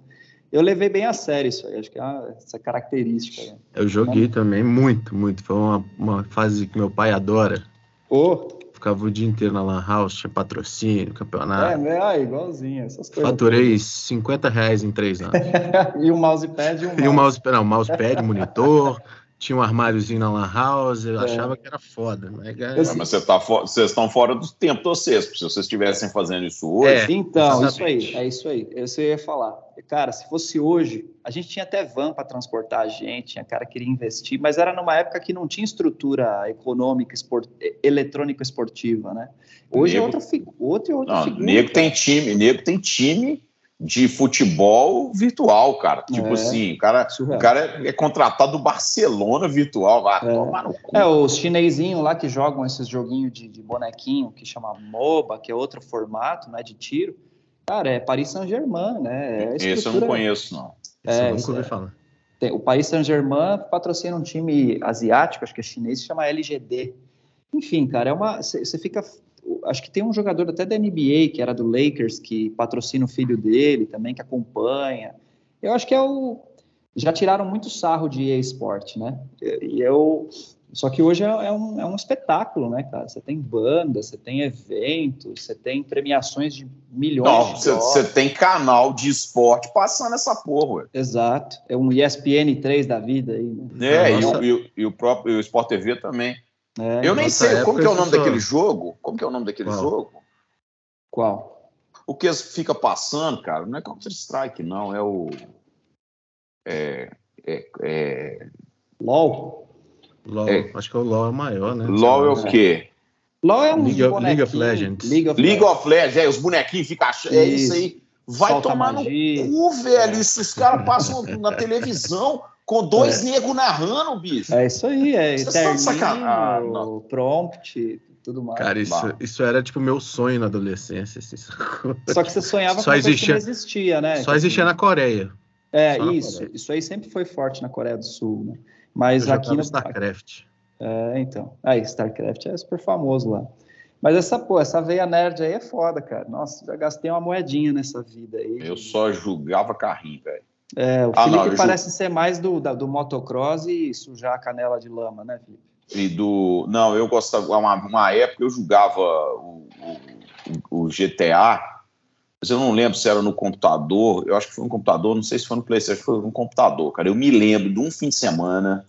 eu levei bem a sério isso aí, acho que é uma, essa característica. Né? Eu joguei também muito, muito. Foi uma, uma fase que meu pai adora. Oh. Ficava o dia inteiro na Lan House, tinha patrocínio, campeonato. É, né? Ah, igualzinho, essas coisas. Faturei 50 reais em três anos. (laughs) e o mousepad e um mouse. E o mousepad, não, mousepad, monitor, tinha um armáriozinho na Lan House, eu É. achava que era foda. Mas, é, Mas você tá fo- vocês estão fora do tempo de vocês. Se vocês estivessem fazendo isso hoje, É, Então, isso exatamente. aí, é isso aí. Isso eu ia falar. Cara, se fosse hoje, a gente tinha até van para transportar a gente, tinha cara que queria investir, mas era numa época que não tinha estrutura econômica, esport... eletrônica esportiva, né? Hoje é Nego- outra, fi... outra, outra Não, figura. nego tem time, nego tem time de futebol virtual, cara. Tipo É. assim, o cara, Surreal. o cara é, é contratado do Barcelona virtual, vai É. tomar no cu. É, os chinesinhos lá que jogam esses joguinhos de, de bonequinho que chama MOBA, que é outro formato, né, de tiro. Cara, é Paris Saint-Germain, né? É Esse eu não conheço, não. Isso É, eu nunca ouvi é. falar. Tem- o Paris Saint-Germain patrocina um time asiático, acho que é chinês, que chama LGD. Enfim, cara, é uma. Você fica. Acho que tem um jogador até da NBA, que era do Lakers, que patrocina o filho dele também, que acompanha. Eu acho que é o. Já tiraram muito sarro de EA Sport, né? E eu. Só que hoje é, é um, é um espetáculo, né, cara? Você tem banda, você tem eventos, você tem premiações de milhões Não, você tem canal de esporte passando essa porra, ué. Exato. É um ESPN 3 da vida aí, né? É, e, e o- e o próprio e o Sport TV também. É, Eu nem sei como que é o nome só- daquele jogo. Como que é o nome daquele Qual? jogo? Qual? O que fica passando, cara, não é Counter Strike, não. É o. É. É. é... LOL? LOL, É. acho que o LOL é o maior, né? LOL é o quê? LOL é um League of- League of. Legends. League of League Legends. of Legends, é, os bonequinhos ficam achando. É isso aí. Vai Solta tomar no magia. cu, velho. Isso, os caras passam na televisão com dois negros narrando, bicho. É isso aí, é. Ah, eterninho, não. prompt, tudo mais. Cara, isso, Bah. isso era tipo meu sonho na adolescência. assim? Só que você sonhava (laughs) Só com coisa existia- que não existia, né? Só existia na Coreia. É, só isso. Coreia. Isso aí sempre foi forte na Coreia do Sul, né? Eu Mas jogava aqui no... StarCraft. É, então. Aí, StarCraft é super famoso lá. Mas essa, pô, essa veia nerd aí é foda, cara. Nossa, já gastei uma moedinha nessa vida aí. Eu só julgava carrinho, velho. É, o Ah, Felipe não, eu ju- parece ser mais do, da- do motocross e sujar a canela de lama, né, Felipe? E do. Não, eu gostava. Uma, uma época eu jogava o, o, o GTA, mas eu não lembro se era no computador. Eu acho que foi no computador, não sei se foi no PlayStation, foi no computador, cara. Eu me lembro de um fim de semana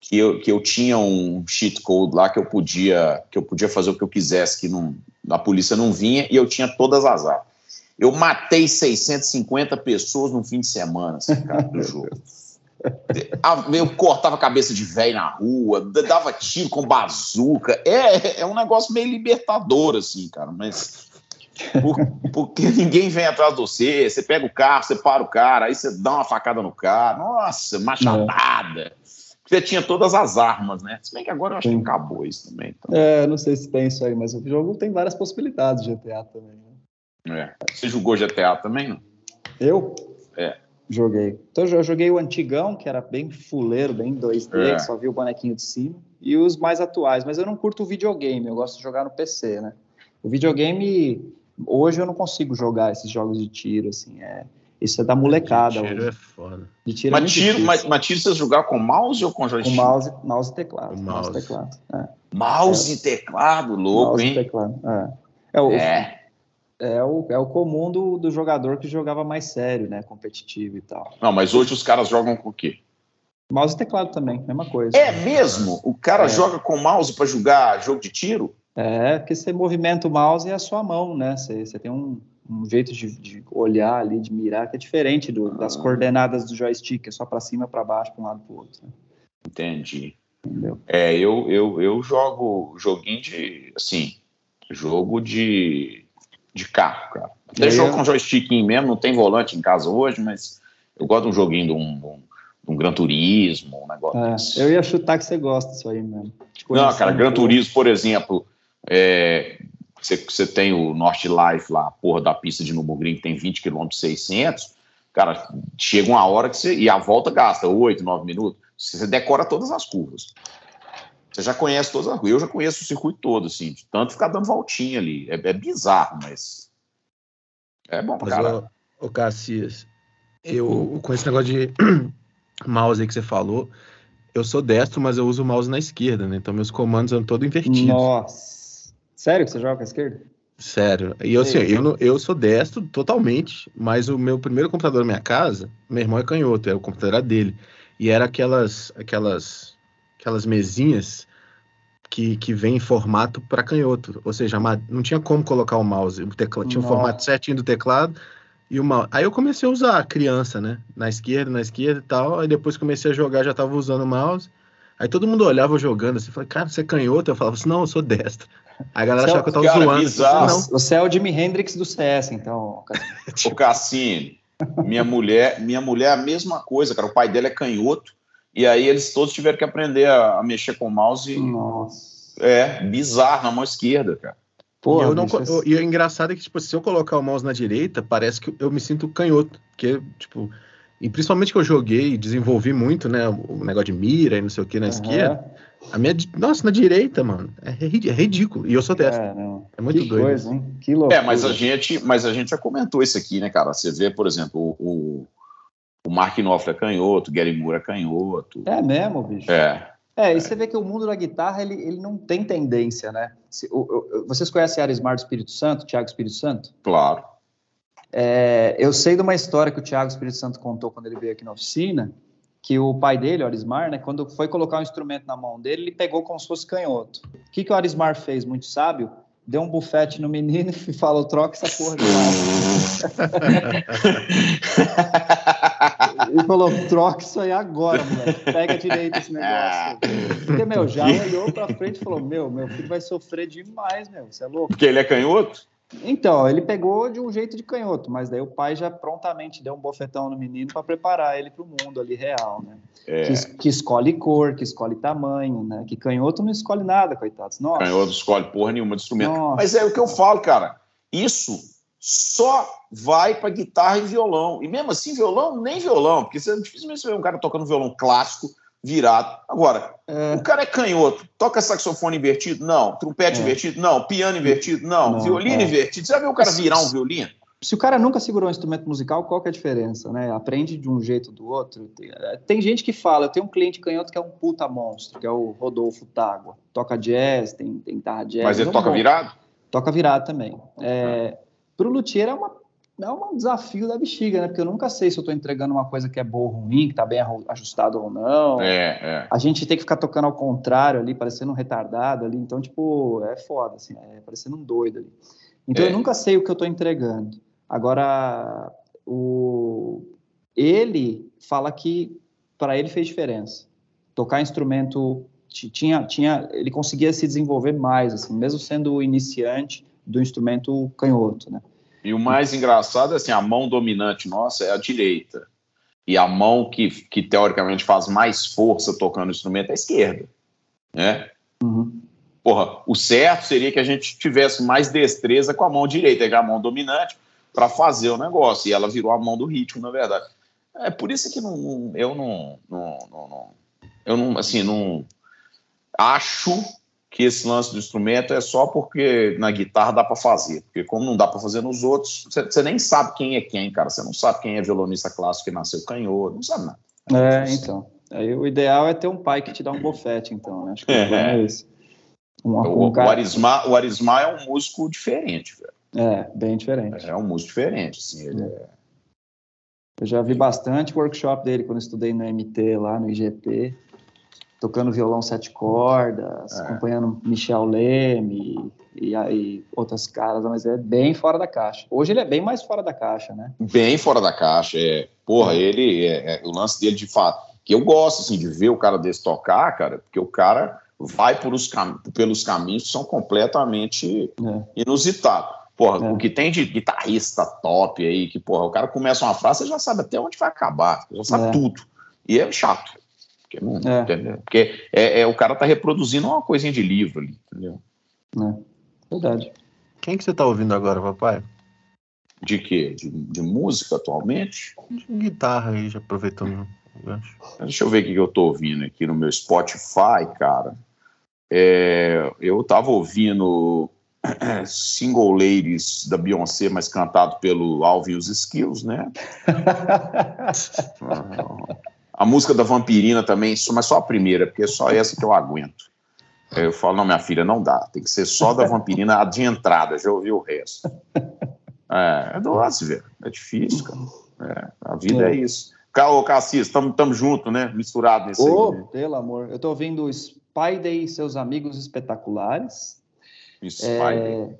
que eu, que eu tinha um cheat code lá que eu podia que eu podia fazer o que eu quisesse, que não, a polícia não vinha, e eu tinha todas as armas. Eu matei 650 pessoas no fim de semana, assim, cara, do (laughs) jogo. Eu cortava a cabeça de velho na rua, dava tiro com bazuca. É, é um negócio meio libertador, assim, cara, mas. por- porque ninguém vem atrás de você, você pega o carro, você para o cara, aí você dá uma facada no cara, nossa, machadada. Você tinha todas as armas, né? Se bem que agora eu acho que Sim. acabou isso também. Então, É, não sei se tem isso aí, mas o jogo tem várias possibilidades de GTA também. É. Você jogou GTA também, não? Eu? É. Joguei. Então eu joguei o antigão, que era bem fuleiro, bem 2D, É. que só viu o bonequinho de cima, e os mais atuais, mas eu não curto o videogame, eu gosto de jogar no PC, né? O videogame, hoje eu não consigo jogar esses jogos de tiro, assim, é... Isso é da molecada. Tiro hoje. é foda. De tiro é Mas muito tiro, difícil. mas, mas tiro você jogar com mouse ou com Com joystick? mouse, mouse e teclado. Com Mouse e mouse. teclado. É. Mouse e teclado, louco, mouse e hein? teclado. É. É, o, É. é o, é o comum do, do jogador que jogava mais sério, né? Competitivo e tal. Não, mas hoje os caras jogam com o quê? Mouse e teclado também, mesma coisa. É mesmo? O cara É. joga com mouse pra jogar jogo de tiro? É, porque você movimenta o mouse e a sua mão, né? Você, você tem um, um jeito de, de olhar ali, de mirar, que é diferente do- das Ah. coordenadas do joystick, é só para cima, para baixo, para um lado, para o outro. né? Entendi. Entendeu? É, eu, eu, eu jogo joguinho de, assim, jogo de, de carro, cara. Até Eu jogo com joystick mesmo, não tem volante em casa hoje, mas eu gosto de um joguinho de um, de um, de um Gran Turismo, um negócio É, desse. eu ia chutar que você gosta disso aí mesmo. Não, cara, Gran. Turismo, por exemplo, é, você, você tem o North Life lá, a porra da pista de Nürburgring que tem 20 km 600, cara, chega uma hora que você, e a volta gasta 8, 9 minutos, você decora todas as curvas. Você já conhece todas as curvas. Eu já conheço o circuito todo, assim, de tanto ficar dando voltinha ali. É, é bizarro, mas é bom, Mas, cara. ô, ô Cassias, eu, com esse negócio de (clears throat) mouse aí que você falou, eu sou destro, mas eu uso o mouse na esquerda, né? Então meus comandos são todos invertidos. Nossa. Sério que você joga com a esquerda? Sério. E eu, assim, eu, não- eu sou destro totalmente, mas o meu primeiro computador na minha casa, meu irmão é canhoto, é, o computador era dele. E era aquelas, aquelas, aquelas mesinhas que, que vem em formato para canhoto. Ou seja, não tinha como colocar o mouse. O teclado, tinha o formato certinho do teclado. E uma... Aí eu comecei a usar criança, né? Na esquerda, na esquerda e tal. Aí depois comecei a jogar, já tava usando o mouse. Aí todo mundo olhava jogando assim, falei, cara, você é canhoto? Eu falava assim, não, eu sou destro. Aí a galera achava que eu tava cara, zoando. Bizarro. Assim, Você é o Jimi Hendrix do CS, então. (laughs) o Cassini, minha mulher, minha mulher é a mesma coisa, cara. O pai dela é canhoto. E aí eles todos tiveram que aprender a, a mexer com o mouse. Nossa. É, bizarro, na mão esquerda, cara. Porra, e, eu não, eu, e o engraçado é que, tipo, se eu colocar o mouse na direita, parece que eu me sinto canhoto. Porque, tipo, e principalmente que eu joguei e desenvolvi muito, né? O negócio de mira e não sei o que na uhum. esquerda. A minha. Nossa, na direita, mano. É, é ridículo. E eu sou dessa. É, é muito que doido. Coisa, hein? Que loucura. É, mas a, gente, mas a gente já comentou isso aqui, né, cara? Você vê, por exemplo, o, o Mark Knopfler é canhoto, o Gary Moore é canhoto. É mesmo, bicho? É. É, e você vê que o mundo da guitarra, ele, ele não tem tendência, né? Se, o, o, vocês conhecem a Arismar do Espírito Santo, Tiago Espírito Santo? Claro. É, eu sei de uma história que o Tiago Espírito Santo contou quando ele veio aqui na oficina, que o pai dele, o Arismar, né, quando foi colocar um instrumento na mão dele, ele pegou como se fosse canhoto. O que, que o Arismar fez, muito sábio? Deu um bufete no menino (laughs) e falou, troca essa porra de. (laughs) (laughs) Ele falou, troca isso aí agora, moleque. Pega direito esse negócio. Porque, meu, já olhou pra frente e falou, meu, meu filho vai sofrer demais, meu. Você é louco? Porque ele é canhoto? Então, ele pegou de um jeito de canhoto, mas daí o pai já prontamente deu um bofetão no menino para preparar ele para o mundo ali real, né? É. Que, que, escolhe cor, que escolhe tamanho, né? Que canhoto não escolhe nada, coitados. Nossa. Canhoto escolhe porra nenhuma de instrumento. Nossa. Mas é o que eu falo, cara. Isso só vai para guitarra e violão. E mesmo assim, violão, nem violão, porque você dificilmente vê um cara tocando violão clássico virado. Agora, é. o cara é canhoto, toca saxofone invertido? Não. Trompete é. invertido? Não. Piano invertido? Não. não violino é. invertido? Você já viu o cara virar um violino? Se o cara nunca segurou um instrumento musical, qual que é a diferença, né? Aprende de um jeito ou do outro. Tem, é, tem gente que fala, eu tenho um cliente canhoto que é um puta monstro, que é o Rodolfo Tágua. Toca jazz, tem, tem guitarra jazz. Mas ele é toca bom. virado? Toca virado também. É, Para o luthier é uma é um desafio da bexiga, né? Porque eu nunca sei se eu estou entregando uma coisa que é boa ou ruim, que está bem ajustado ou não. É, é. A gente tem que ficar tocando ao contrário ali, parecendo um retardado ali. Então, tipo, é foda, assim, é parecendo um doido ali. Então, é. eu nunca sei o que eu estou entregando. Agora, o... ele fala que para ele fez diferença. Tocar instrumento tinha, tinha, ele conseguia se desenvolver mais, assim, mesmo sendo iniciante do instrumento canhoto, né? E o mais engraçado é assim, a mão dominante nossa é a direita. E a mão que, que teoricamente faz mais força tocando o instrumento é a esquerda. Né? Uhum. Porra, o certo seria que a gente tivesse mais destreza com a mão direita, que é a mão dominante, para fazer o negócio. E ela virou a mão do ritmo, na verdade. É por isso que não, eu não, não, não, não eu não, assim, não acho que esse lance do instrumento é só porque na guitarra dá para fazer, porque como não dá para fazer nos outros, você nem sabe quem é quem, cara. Você não sabe quem é violonista clássico que nasceu canhoto, não sabe nada. É, então. Aí, o ideal é ter um pai que te dá um bofete, então, né? Acho que é, é. Um, o, um cara... o, Arismar, o Arismar é um músico diferente, velho. É, bem diferente. É um músico diferente, assim, ele é... Eu já vi bastante workshop dele quando estudei no MT lá no IGT tocando violão sete cordas, é. acompanhando Michel Leme e aí outras caras, mas é bem fora da caixa. Hoje ele é bem mais fora da caixa, né? Bem fora da caixa, é. Porra, é. ele, é, é, o lance dele de fato, que eu gosto, assim, de ver o cara desse tocar, cara, porque o cara vai por os cam pelos caminhos que são completamente é. inusitados. Porra, é. o que tem de guitarrista top aí, que, porra, o cara começa uma frase, você já sabe até onde vai acabar, já sabe é. tudo. E é chato. Porque, não, é. Porque é, é, o cara tá reproduzindo uma coisinha de livro ali, entendeu? É. Verdade. Quem que você tá ouvindo agora, papai? De quê? De, de música atualmente? De guitarra aí, já aproveitando. Deixa eu ver o que eu tô ouvindo aqui no meu Spotify, cara. É, eu tava ouvindo (clears throat) Single Ladies da Beyoncé, mas cantado pelo Alvin e os Skills, né? (laughs) A música da Vampirina também, mas só a primeira, porque é só essa que eu aguento. Eu falo, não, minha filha, não dá. Tem que ser só da Vampirina a de entrada, já ouvi o resto. É, é doce, velho. É difícil, cara. É, a vida é. é. isso. Ô, Cassis, estamos juntos, né? Misturado nesse Ô, aí. Né? pelo amor. Eu tô ouvindo Spider e seus amigos espetaculares. Spider. É,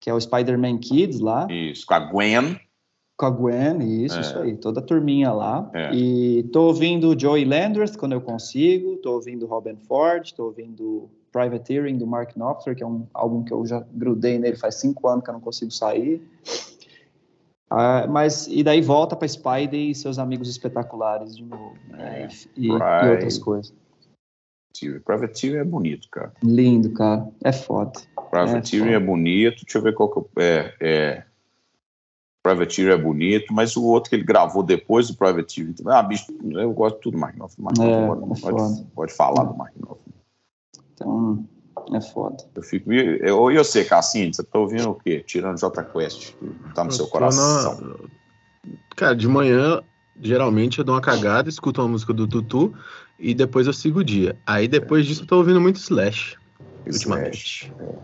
que é o Spider-Man Kids lá. Isso, com a Gwen. Com a Gwen, isso, É. isso aí. Toda a turminha lá. É. E tô ouvindo Joey Landreth quando eu consigo. Tô ouvindo Robin Ford. Tô ouvindo Privateering do Mark Knopfler, que é um álbum que eu já grudei nele faz cinco anos que eu não consigo sair. Ah, mas e daí volta para Spider e seus amigos espetaculares de novo, né? E, e Right. outras coisas. Privateer é bonito, cara. Lindo, cara. É foda. Privateer É, é, bonito. Deixa eu ver qual que eu- é. é. Privateer é bonito, mas o outro que ele gravou depois do Privateer. Ah, bicho, eu gosto de tudo do Mark Knopfler. Mark É, Knopfler, é pode, pode falar do Mark Knopfler. Então, é foda. Eu fico. Eu, e você, Cassini, você tá ouvindo o quê? Tirando J Quest, que tá no Eu seu coração. na- Cara, de manhã, geralmente eu dou uma cagada, escuto uma música do Tutu e depois eu sigo o dia. Aí depois disso eu tô ouvindo muito Slash, ultimamente. Slash.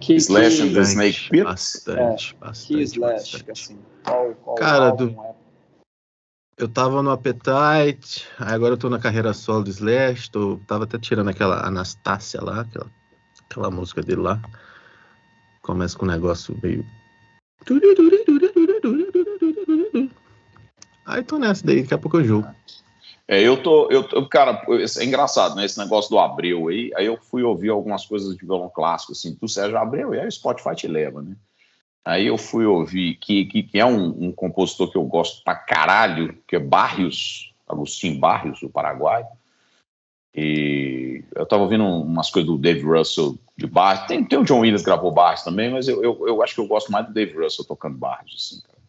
Que, Slash que, and the Snake Pit? Bastante, que bastante, Slash, bastante. assim. Qual, qual Cara, álbum do- é? Eu tava no Appetite, aí agora eu tô na carreira solo do Slash, tô, tava até tirando aquela Anastácia lá, aquela, aquela música dele lá. Começa com um negócio meio. Aí tô nessa daí, daqui a pouco eu jogo. É, eu tô, eu tô- cara, é engraçado, né? Esse negócio do Abreu aí. Aí eu fui ouvir algumas coisas de violão clássico, assim, do Sérgio Abreu, e aí o Spotify te leva, né? Aí eu fui ouvir, que, que, que é um, um compositor que eu gosto pra caralho, que é Barrios, Agostinho Barrios, do Paraguai. E eu tava ouvindo umas coisas do Dave Russell de Barrios. Tem, tem o John Williams que gravou Barrios também, mas eu, eu, eu acho que eu gosto mais do Dave Russell tocando Barrios, assim, cara.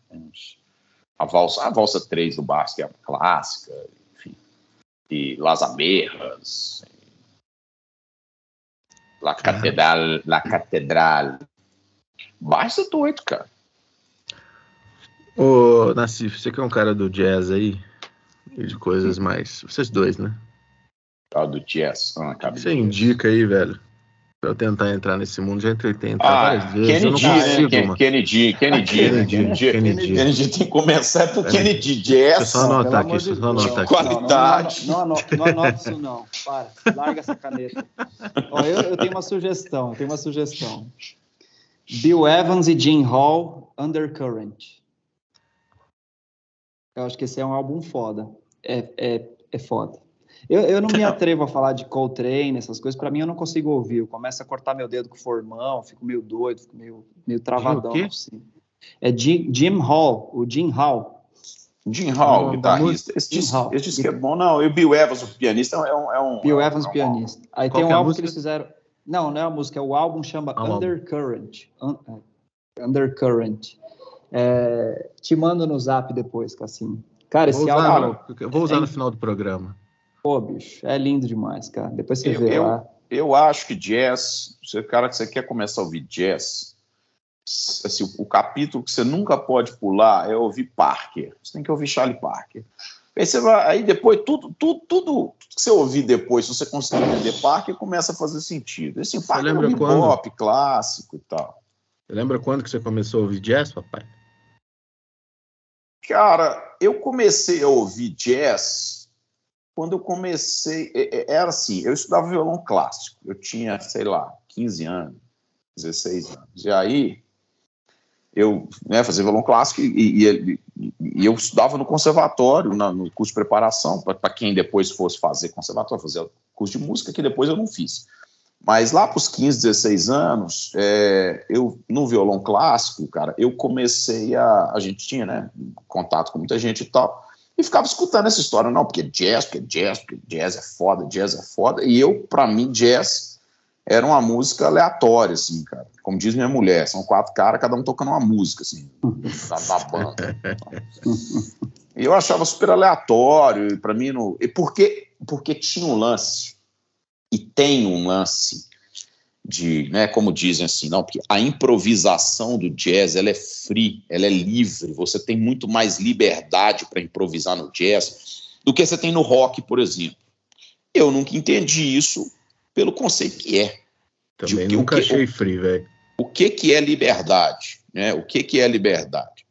A valsa, a valsa 3 do Barrios, que é clássica, enfim. E Las Aberras. La Catedral, La Catedral. É doido, cara. Ô, Nassif, você que é um cara do jazz aí, e de coisas mais. Vocês dois, né? Ah, do jazz. Ah, você indica aí, velho? Pra eu tentar entrar nesse mundo. Já entrei tentar Ah, várias vezes. eu não Kennedy, né? consigo, Ken-. Kennedy, Kennedy, Kennedy, Kennedy, Kennedy. Kennedy tem que começar por. Kennedy Deixa eu Jazz. só anotar aqui, deixa eu só anotar aqui. Qualidade. Não, não, não, anota- não anota isso não. Para, larga essa caneta. Ó, eu, eu tenho uma sugestão, eu tenho uma sugestão. Bill Evans e Gene Hall, Undercurrent. Eu acho que esse é um álbum foda. É, é, é foda. Eu, eu não me atrevo a falar de Coltrane, essas coisas. Pra mim, eu não consigo ouvir. Eu começo a cortar meu dedo com o formão, fico meio doido, fico meio, meio travadão. quê? Assim. É Jim, Jim Hall, o Jim Hall. Jim Hall, guitarrista. Esse disco, Hall. esse disco é bom, não. E o Bill Evans, o pianista, é um. É um Bill é um- Evans, é um- pianista. Aí tem um álbum música? que eles fizeram. Não, não é a música, é o álbum chama Ah. Undercurrent. Un- é, Undercurrent. É, te mando no zap depois, Cassim. Cara, Vou esse usar, álbum, no, eu vou usar é- no final do programa. Pô, bicho, é lindo demais, cara. Depois você Eu- vê eu- lá. Eu acho que jazz, você, cara, que você quer começar a ouvir jazz, assim, o, o capítulo que você nunca pode pular é ouvir Parker. Você tem que ouvir Charlie Parker. Aí, você vai, aí depois, tudo, tudo, tudo, tudo que você ouvir depois, se você conseguir entender Parker, começa a fazer sentido. Assim, Parker é lembra um quando? pop clássico e tal. Você lembra quando que você começou a ouvir jazz, papai? Cara, eu comecei a ouvir jazz quando eu comecei. é- é- Era assim, eu estudava violão clássico. Eu tinha, sei lá, 15 anos, 16 anos. E aí eu né, fazia violão clássico e, e- e- eu estudava no conservatório, na- no curso de preparação, para quem depois fosse fazer conservatório, fazer curso de música, que depois eu não fiz. Mas lá para os 15, 16 anos, é, eu no violão clássico, cara, eu comecei a. A gente tinha, né, contato com muita gente e tal, e ficava escutando essa história, não, porque jazz, porque jazz, porque jazz é foda, jazz é foda. E eu, para mim, jazz era uma música aleatória, assim, cara. Como diz minha mulher, são quatro caras, cada um tocando uma música, assim, da, da banda. E eu achava super aleatório, e para mim, no, e porque, porque tinha um lance, e tem um lance de, né, como dizem assim, não, porque a improvisação do jazz, ela é free, ela é livre, você tem muito mais liberdade para improvisar no jazz do que você tem no rock, por exemplo. Eu nunca entendi isso pelo conceito que é. Também o nunca que- achei free, velho. O que que é liberdade, né? O que que é liberdade?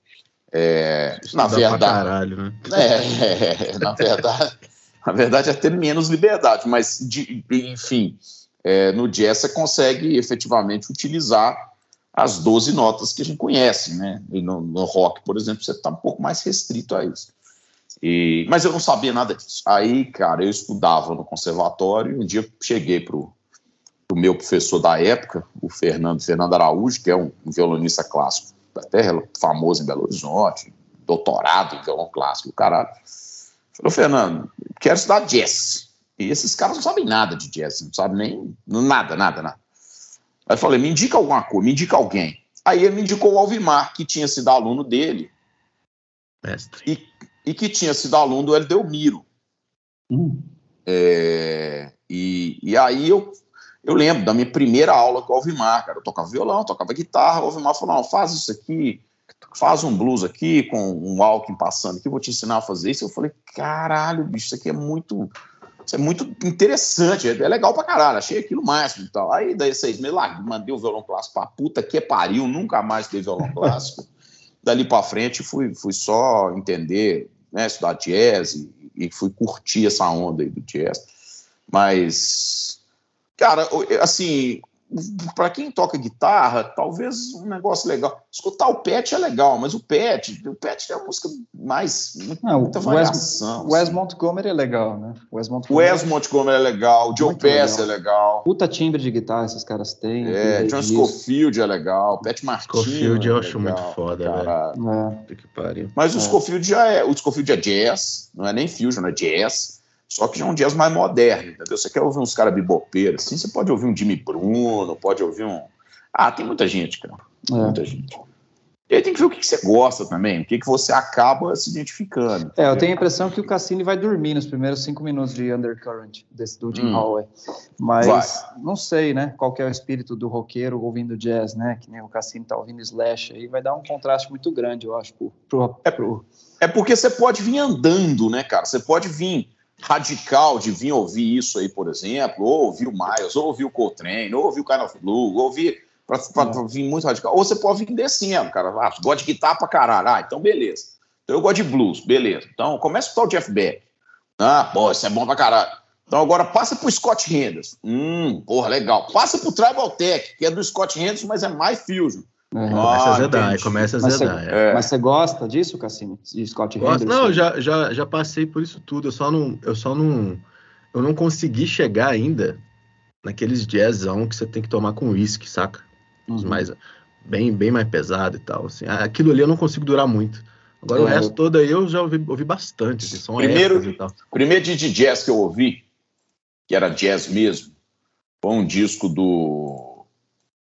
É, na verdade, caralho, né? é, é, na verdade, (laughs) na verdade é ter menos liberdade, mas de, enfim, é, no jazz você consegue efetivamente utilizar as 12 notas que a gente conhece, né? E no, no rock, por exemplo, você está um pouco mais restrito a isso. E, mas eu não sabia nada disso. Aí, cara, eu estudava no conservatório um dia cheguei para o meu professor da época, o Fernando, Fernando Araújo, que é um, um violonista clássico, até famoso em Belo Horizonte, doutorado em violão clássico, caralho. Falou, Fernando, quero estudar jazz. E esses caras não sabem nada de jazz, não sabem nem nada, nada, nada. Aí eu falei, me indica alguma coisa, me indica alguém. Aí ele me indicou o Alvimar, que tinha sido aluno dele. Mestre. E, e que tinha sido aluno do Eldelmiro. Hum. É, e, e aí eu, eu lembro da minha primeira aula com o Alvimar, cara. Eu tocava violão, tocava guitarra. O Alvimar falou: não, faz isso aqui, faz um blues aqui com um Alckmin passando aqui, vou te ensinar a fazer isso. Eu falei: caralho, bicho, isso aqui é muito isso é muito interessante, é legal pra caralho, achei aquilo máximo e tal. Aí, daí, seis meses, lá, mandei o violão clássico pra puta que pariu, nunca mais dei violão clássico. (laughs) Dali pra frente, fui, fui só entender, né, estudar jazz e, e fui curtir essa onda aí do jazz. Mas, cara, assim, para quem toca guitarra, talvez um negócio legal. Escutar o Pet é legal, mas o Pet, o Pet é uma música mais Não, muita o variação. Wes, Wes assim. Montgomery é legal, né? O Wes O Montgomery. Wes Montgomery é legal, o Joe Pass legal. é legal, Puta timbre de guitarra esses caras têm. é, John. Scofield é legal, Pat Martino Scofield eu é acho legal, muito foda, caralho. É. Puta que pariu. Mas o É. Scofield já é, o Scofield é jazz, não é nem fusion, é jazz. Só que já é um jazz mais moderno, entendeu? Você quer ouvir uns caras bibopeiros, assim, você pode ouvir um Jimmy Bruno, pode ouvir um. Ah, tem muita gente, cara. É. Muita gente. E aí tem que ver o que você gosta também, o que, que você acaba se identificando. É, eu tenho a impressão que o Cassini vai dormir nos primeiros cinco minutos de Undercurrent, desse, do Jim Hum. Holloway. Mas Vai. não sei, né? Qual que é o espírito do roqueiro ouvindo jazz, né? Que nem o Cassini tá ouvindo Slash aí, vai dar um contraste muito grande, eu acho, pro, pro, É. pro- É porque você pode vir andando, né, cara? Você pode vir radical de vir ouvir isso aí, por exemplo, ou ouvir o Miles, ou ouvir o Coltrane, ou ouvir o Kind of Blue, ou ouvir pra, pra- É. pra vir muito radical, ou você pode vir descendo, cara. Ah, gosta de guitarra pra caralho. Ah, então beleza. Então eu gosto de blues, beleza. Então começa a escutar o Jeff Beck. Ah, pô, isso é bom pra caralho. Então agora passa pro Scott Henderson. Hum, porra, legal. Passa pro Tribal Tech, que é do Scott Henderson, mas é mais fusion. É. Começa a zedar, entendi. começa a Mas você- zedar. é. É. Mas você gosta disso, Cassini? De Scott Henderson? Não, já, já, já passei por isso tudo. Eu só não, eu só não, eu não consegui chegar ainda naqueles jazzão que você tem que tomar com uísque, saca? Os Uhum. mais bem, bem mais pesado e tal. Assim. Ah, Aquilo ali eu não consigo durar muito. Agora o É, resto eu- todo aí eu já ouvi, ouvi bastante. Assim, são Primeiro- e primeiro de jazz que eu ouvi, que era jazz mesmo, foi um disco do.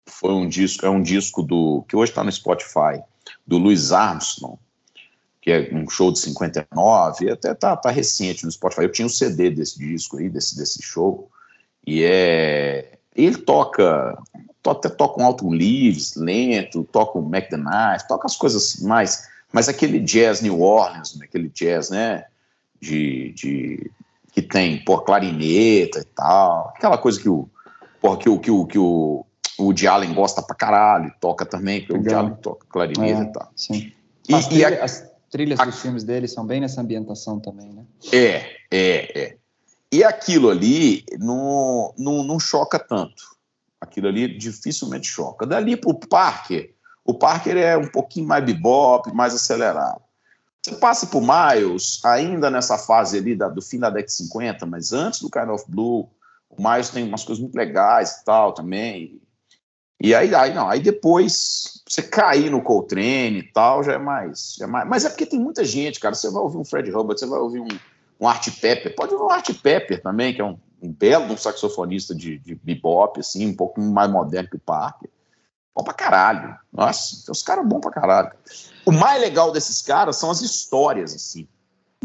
Foi um disco, é um disco do. que hoje está no Spotify, do Louis Armstrong, que é um show de 59, e até tá, tá recente no Spotify. Eu tinha o CD desse disco aí, desse, desse show, e é. Ele toca. to- Até toca um Alton Leaves, lento, toca um Mac toca as coisas mais. Mas aquele jazz New Orleans, né, aquele jazz, né? De, de que tem, pô, clarineta e tal. Aquela coisa que o, que o, que o, que o, o Woody Allen gosta pra caralho, toca também, porque o Woody Legal. Allen toca clarineta É. e tal. Sim. E, As, trilha- a- as trilhas a- dos filmes dele são bem nessa ambientação também, né? é, é, é. E aquilo ali não, não, não choca tanto. Aquilo ali dificilmente choca. Dali pro Parker, o Parker é um pouquinho mais bebop, mais acelerado. Você passa pro Miles, ainda nessa fase ali da- do fim da década de 50, mas antes do Kind of Blue, o Miles tem umas coisas muito legais e tal também. E aí, aí não, aí depois você cair no Coltrane e tal, já é mais, já é mais. Mas é porque tem muita gente, cara. Você vai ouvir um Fred Hubbard, você vai ouvir um, um Art Pepper, pode ouvir um Art Pepper também, que é um, um belo um saxofonista de, de bebop, assim, um pouco mais moderno que o Parker. Bom pra caralho. Nossa, tem uns caras bons pra caralho. O mais legal desses caras são as histórias, assim.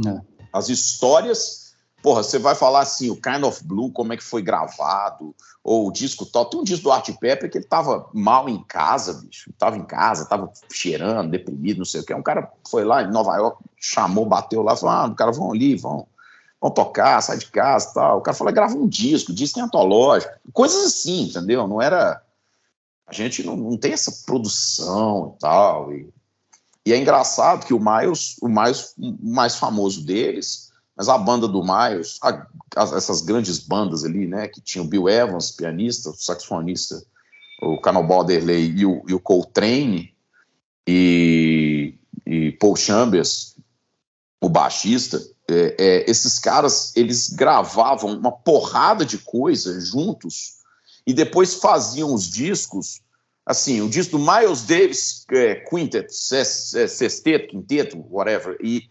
É. As histórias, porra, você vai falar assim, o Kind of Blue, como é que foi gravado, ou o disco tal. Tem um disco do Art Pepper que ele tava mal em casa, bicho. Tava em casa, tava cheirando, deprimido, não sei o que. Um cara foi lá em Nova York, chamou, bateu lá, falou: ah, cara, vão ali, vão, vão tocar, sai de casa tal. O cara falou: grava um disco, disco em antológico. Coisas assim, entendeu? Não era. A gente não, não tem essa produção e tal. E, E é engraçado que o Miles, o mais, o mais famoso deles, mas a banda do Miles, a, a, essas grandes bandas ali, né, que tinha o Bill Evans, pianista, saxofonista, o Cannonball Adderley e o, e o Coltrane, e, e Paul Chambers, o baixista, é, é, esses caras, eles gravavam uma porrada de coisa juntos e depois faziam os discos assim, o disco do Miles Davis é, Quintet, sexteto, quinteto, whatever, e,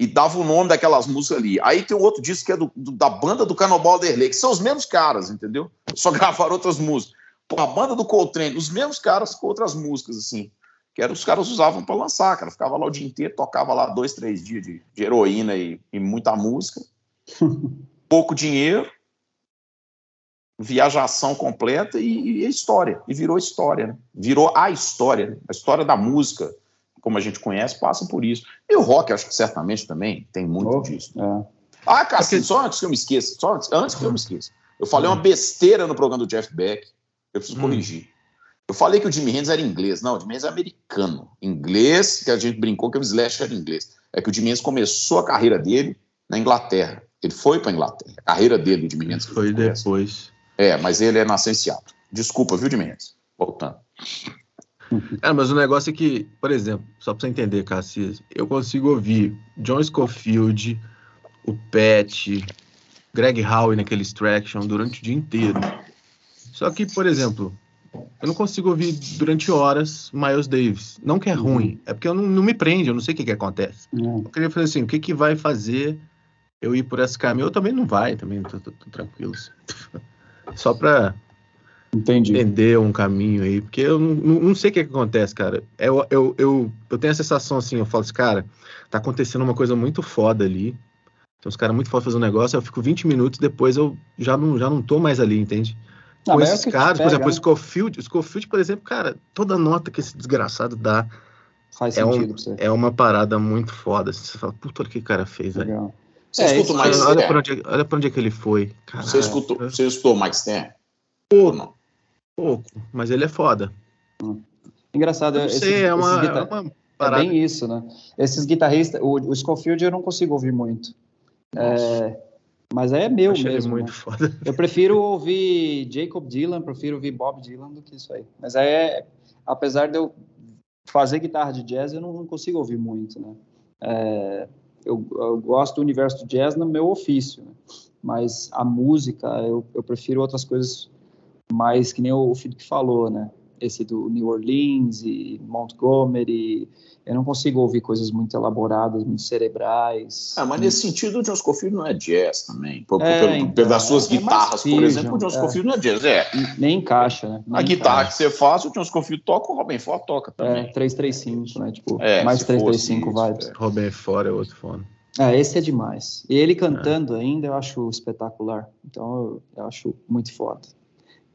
e dava o nome daquelas músicas ali. Aí tem um outro disco que é do, do, da banda do Cannonball Derley, que são os mesmos caras, entendeu? Só (laughs) gravaram outras músicas. Pô, a banda do Coltrane, os mesmos caras com outras músicas, assim, que eram os caras usavam para lançar, cara. Ficava lá o dia inteiro, tocava lá dois, três dias de, de heroína e, e muita música. (laughs) Pouco dinheiro, viajação completa e, e história. E virou história, né? Virou a história. Né? A história da música, como a gente conhece, passa por isso. E o rock, acho que certamente também tem muito oh, disso. É. Ah, Cassim, só antes que eu me esqueça, só antes, antes que eu me esqueça. Eu falei uma besteira no programa do Jeff Beck, eu preciso hum. corrigir. Eu falei que o Jimmy Hendrix era inglês. Não, o Jimmy Hendrix é americano. Inglês, que a gente brincou que o Slash era inglês. É que o Jimmy Hendrix começou a carreira dele na Inglaterra. Ele foi para a Inglaterra. A carreira dele, o Jimmy Hendrix. Foi depois. É, mas ele é Seattle. Desculpa, viu, Mendes? Voltando. (laughs) É, mas o negócio é que, por exemplo, só para você entender, Cassis, eu consigo ouvir John Scofield, o Pet, Greg Howe naquele Extraction durante o dia inteiro. Só que, por exemplo, eu não consigo ouvir durante horas Miles Davis. Não que é ruim, é porque eu não, não me prende, eu não sei o que, que acontece. Eu queria fazer assim, o que, que vai fazer eu ir por esse caminho? Eu também não vai, também tô, tô, tô tranquilo. Assim. (laughs) Só para entender um caminho aí, porque eu não, não sei o que, que acontece, cara. Eu, eu, eu, eu tenho a sensação assim, eu falo assim, cara, tá acontecendo uma coisa muito foda ali. Tem uns caras muito foda fazendo um negócio, eu fico 20 minutos, depois eu já não, já não tô mais ali, entende? Com ah, esses é caras, por exemplo, né? o Scofield, o Scofield, por exemplo, cara, toda nota que esse desgraçado dá Faz é, um, é uma parada muito foda. Assim, você fala, puta, o que o cara fez, velho. Você é, escuta mais olha, para onde, olha pra onde é que ele foi. Você, escutou, você escutou Mike Stern? Pouco. Pouco, mas ele é foda. Hum. Engraçado, eu esses, sei, é, uma, guitar... é uma É bem isso, né? Esses guitarristas, o, o Scofield eu não consigo ouvir muito. É, mas é meu Achei mesmo. muito né? foda. Eu prefiro ouvir Jacob Dylan, prefiro ouvir Bob Dylan do que isso aí. Mas é, apesar de eu fazer guitarra de jazz, eu não, não consigo ouvir muito, né? É, eu, eu, gosto do universo do jazz no meu ofício, né? mas a música eu, eu, prefiro outras coisas mais que nem o Felipe falou, né? Esse do New Orleans e Montgomery, eu não consigo ouvir coisas muito elaboradas, muito cerebrais. Ah, mas nesse sentido o John Scofield não é jazz também. Por, é, pelo, então, pelas suas é, guitarras, por exemplo, o John Scofield é. não é jazz. É. Nem encaixa, né? Nem a guitarra que você faz, o John Scofield toca, o Robin Ford toca também. É, 335, né? Tipo, é, mais 335 vibes. É. Robin Ford é outro fone. É, esse é demais. E ele cantando é. ainda eu acho espetacular. Então eu, eu acho muito foda.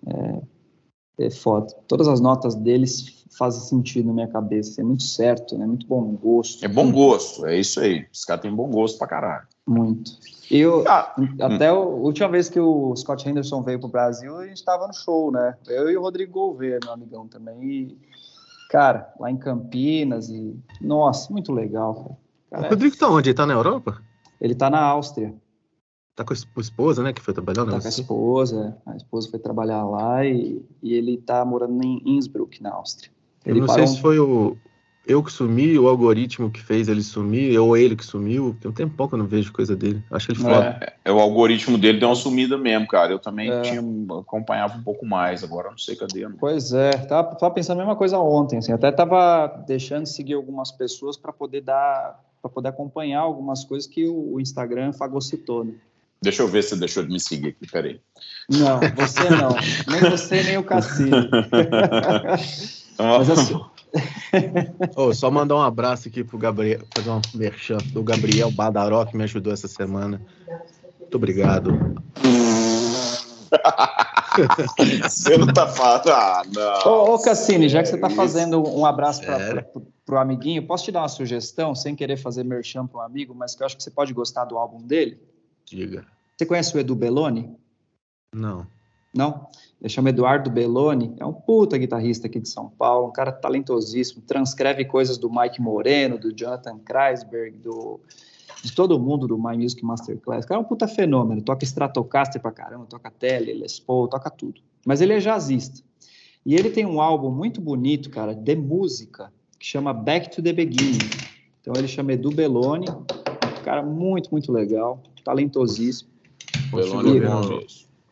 É, é foda. Todas as notas deles fazem sentido na minha cabeça. É muito certo, né? Muito bom gosto. É bom gosto, é isso aí. Os caras têm bom gosto pra caralho. Muito. Eu, ah, até hum. a última vez que o Scott Henderson veio pro Brasil, a gente tava no show, né? Eu e o Rodrigo Gouveia, meu amigão também. E, cara, lá em Campinas e... Nossa, muito legal, cara. o Rodrigo tá onde? Ele tá na Europa? Ele tá na Áustria. Tá com a esposa, né? Que foi trabalhar Tá com a esposa. A esposa foi trabalhar lá e, e ele tá morando em Innsbruck, na Áustria. Ele eu não sei se foi o eu que sumi, o algoritmo que fez ele sumir, ou ele que sumiu. Tem um tempo que eu não vejo coisa dele. Acho ele foda. É, é, o algoritmo dele deu uma sumida mesmo, cara. Eu também é. tinha, acompanhava um pouco mais, agora não sei cadê. Não. Pois é, tava, tava pensando a mesma coisa ontem. Assim, até tava deixando de seguir algumas pessoas para poder dar, para poder acompanhar algumas coisas que o, o Instagram fagocitou, né? Deixa eu ver se deixou de me seguir aqui, peraí. Não, você não. nem você, nem o Cassino. (laughs) Mas assim... oh, só mandar um abraço aqui pro Gabriel, fazer um merchan do Gabriel Badaró, que me ajudou essa semana. Muito obrigado. (laughs) você não tá falando. Ah, não. Ô, ô Cassini, já que você tá fazendo um abraço para pro amiguinho, posso te dar uma sugestão, sem querer fazer merchan para um amigo, mas que eu acho que você pode gostar do álbum dele? Diga. Você conhece o Edu Belloni? Não. Não? Ele chama Eduardo Belloni, é um puta guitarrista aqui de São Paulo, um cara talentosíssimo, transcreve coisas do Mike Moreno, do Jonathan Kreisberg, do, de todo mundo do My Music Masterclass. O cara é um puta fenômeno, toca Stratocaster pra caramba, toca Tele, Les Paul, toca tudo. Mas ele é jazzista. E ele tem um álbum muito bonito, cara, de música, que chama Back to the Beginning. Então ele chama Edu Belloni, cara muito, muito legal, talentosíssimo. É mesmo.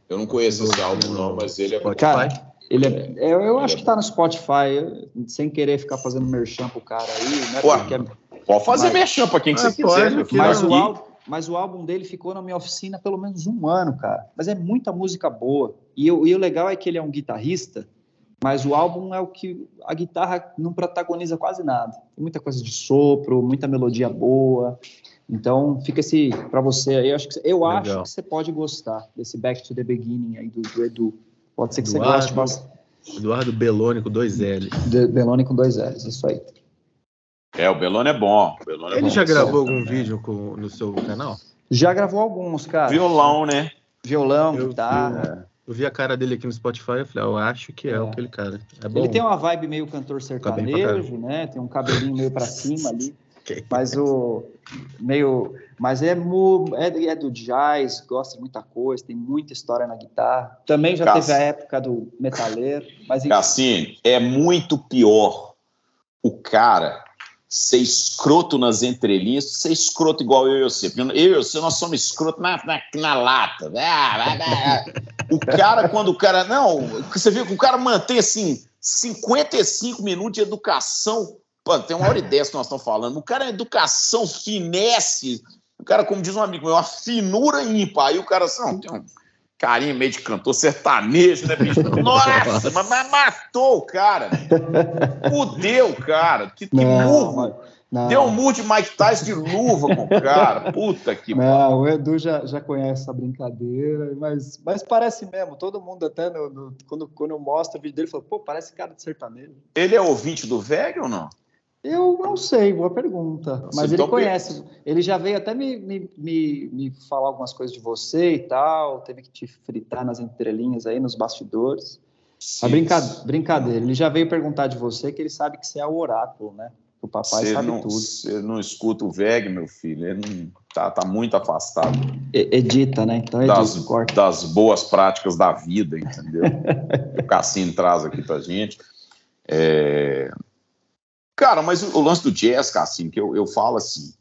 Eu não conheço esse álbum, não, mas ele é. Cara, ele é, eu, eu acho que tá no Spotify, sem querer ficar fazendo merchan pro cara aí, né? Ué, é... Pode fazer mas... merchan pra quem que ah, você quiser. Pode, mas, o álbum, mas o álbum dele ficou na minha oficina pelo menos um ano, cara. Mas é muita música boa. E, eu, e o legal é que ele é um guitarrista, mas o álbum é o que a guitarra não protagoniza quase nada. Tem muita coisa de sopro, muita melodia boa. Então, fica esse para você aí. Eu acho, que, eu acho que você pode gostar desse Back to the Beginning aí do, do Edu. Pode ser que Eduardo, você goste bastante. Eduardo Beloni com dois L. De, Beloni com dois L's, isso aí. É, o Beloni é bom. Beloni é Ele bom. já gravou algum vídeo com, no seu canal? Já gravou alguns, cara. Violão, né? Violão, eu, guitarra. Eu, eu, vi a cara dele aqui no Spotify e falei, ah, eu acho que é, é. aquele cara. É Ele tem uma vibe meio cantor sertanejo, né? Tem um cabelinho meio para cima ali. Mas o meio, mas é, é, é, do jazz, gosta de muita coisa, tem muita história na guitarra. Também já teve a época do metaleiro, mas Cassini, é muito pior o cara ser escroto nas entrelinhas, ser escroto igual eu e você. Eu e você, nós somos escroto na, na, na lata. O cara, quando o cara. Não, você viu que o cara mantém assim 55 minutos de educação Pô, tem uma hora e dez que nós estamos falando. O cara é educação, finesse. O cara, como diz um amigo meu, uma finura ímpar. Aí o cara, assim, não, tem um carinho meio de cantor sertanejo, né, bicho? (laughs) Nossa, mas, mas matou o cara. Fudeu cara. Que, que burro. Não. Deu um murro de Mike Tyson de luva com o cara. Puta que Não, o Edu já, já conhece essa brincadeira, mas, mas parece mesmo. Todo mundo, até no, no, quando, quando eu mostro o vídeo dele, fala: pô, parece cara de sertanejo. Ele é ouvinte do velho ou não? Eu não sei, boa pergunta. Mas ele conhece. Ele já veio até me, me, me, me, falar algumas coisas de você e tal. Teve que te fritar nas entrelinhas aí, nos bastidores. Sim. A brinca... brincadeira. Ele já veio perguntar de você que ele sabe que você é o oráculo, né? O papai cê sabe não, tudo. Você não escuta o VEG, meu filho. Ele não, tá, tá muito afastado. Edita, né? Então edita, das, corta. das boas práticas da vida, entendeu? (laughs) o Cassino traz aqui pra gente. É, Cara, mas o, o lance do jazz, Cassim, que eu, eu falo assim,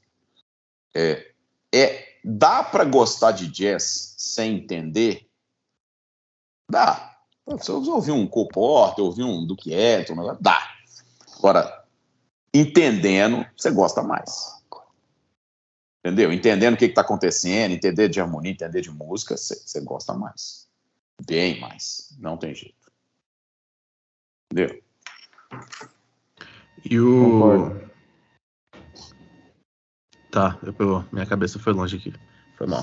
é, é dá para gostar de jazz sem entender? Dá. Se eu ouvir um Cole Porter, ouvir um Duke Ellington, dá. Agora, entendendo, você gosta mais. Entendeu? Entendendo o que está acontecendo, entender de harmonia, entender de música, você gosta mais. Bem mais. Não tem jeito. Entendeu? E o. Concordo. Tá, eu, minha cabeça foi longe aqui. Foi mal.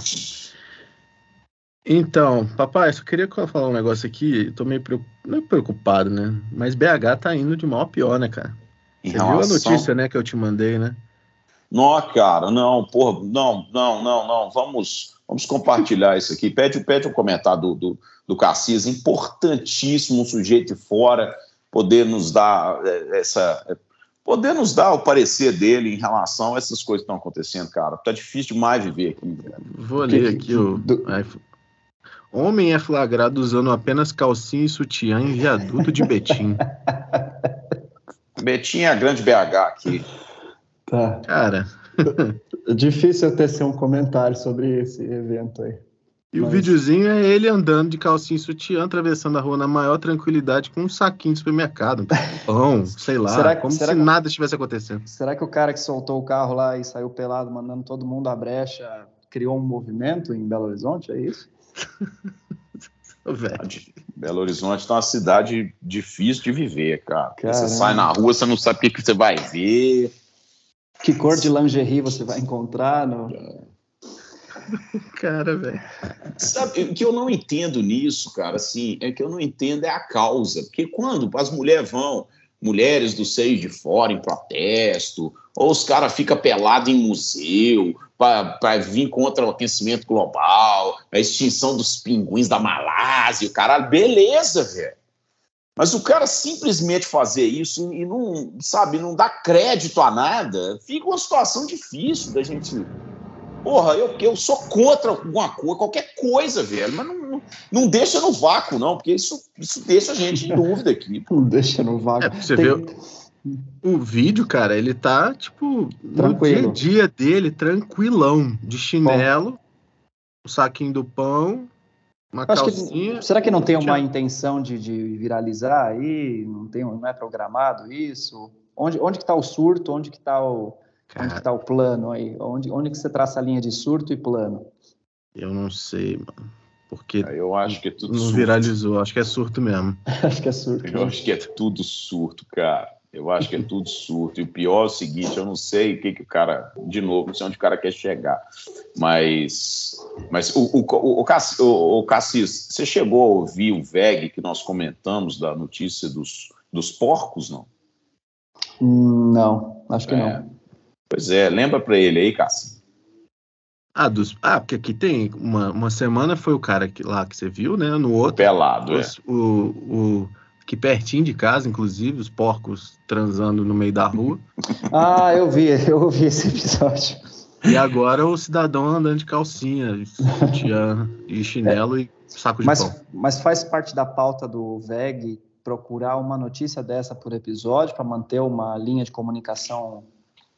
Então, papai, só queria falar um negócio aqui. Tô meio preocupado, preocupado, né? Mas BH tá indo de mal a pior, né, cara? Você viu a notícia, né, que eu te mandei, né? Não, cara, não, porra, não, não, não, não. Vamos, vamos compartilhar isso aqui. Pede, pede um comentário do, do, do Cassis, importantíssimo, um sujeito de fora, poder nos dar é, essa poder nos dar o parecer dele em relação a essas coisas que estão acontecendo, cara. Tá difícil demais viver aqui. Cara. Vou ler aqui o. Do... Homem é flagrado usando apenas calcinha e sutiã em viaduto de Betim. (laughs) Betim é a grande BH aqui. Tá. Cara. (laughs) Difícil eu tecer um comentário sobre esse evento aí. E Mas... o videozinho é ele andando de calcinha e sutiã, atravessando a rua na maior tranquilidade com um saquinho de supermercado, pão, (laughs) sei lá, será que, como será se que, nada estivesse acontecendo. Será que o cara que soltou o carro lá e saiu pelado, mandando todo mundo à brecha, criou um movimento em Belo Horizonte, é isso? (laughs) Belo Horizonte é uma cidade difícil de viver, cara. Caramba. Você sai na rua, você não sabe o que, que você vai ver. Que cor de lingerie você vai encontrar no... (laughs) Cara, velho. Sabe, o que eu não entendo nisso, cara, assim, é que eu não entendo é a causa. Porque quando as mulheres vão, mulheres do seio de fora em protesto, ou os caras ficam pelados em museu, para vir contra o aquecimento global, a extinção dos pinguins da Malásia, o caralho, beleza, velho. Mas o cara simplesmente fazer isso e não, sabe, não dá crédito a nada, fica uma situação difícil da gente. Porra, eu, eu sou contra alguma coisa, qualquer coisa, velho, mas não, não deixa no vácuo, não, porque isso, isso deixa a gente em (laughs) dúvida aqui. Não deixa no vácuo. É, você Tem... vê o vídeo, cara, ele tá, tipo, Tranquilo. no dia a dia dele, tranquilão, de chinelo, Bom. o saquinho do pão, uma Acho calcinha. Que, será que não tem uma intenção de, de, viralizar aí? Não, tem, não é programado isso? Onde, onde que está o surto? Onde que está o, onde que tá o plano aí? Onde, onde que você traça a linha de surto e plano? Eu não sei, mano. Porque ah, eu acho que é tudo não surto. viralizou, acho que é surto mesmo. (laughs) acho que é surto. Eu acho que é tudo surto, cara. Eu acho que é tudo surto. E o pior é o seguinte: eu não sei o que, que o cara, de novo, não sei onde o cara quer chegar. Mas, mas o, o, o, o, o Cassis, você chegou a ouvir o VEG que nós comentamos da notícia dos, dos porcos, não? Não, acho que é. não. Pois é, lembra para ele aí, Cassis. Ah, dos, ah, porque aqui tem uma, uma semana foi o cara que, lá que você viu, né? No outro. Pelado, os, é. O, o, aqui pertinho de casa, inclusive, os porcos transando no meio da rua. (laughs) Ah, eu vi, eu ouvi esse episódio. E agora o cidadão andando de calcinha, sutiã e chinelo é. e saco de mas, pão. Mas faz parte da pauta do VEG procurar uma notícia dessa por episódio para manter uma linha de comunicação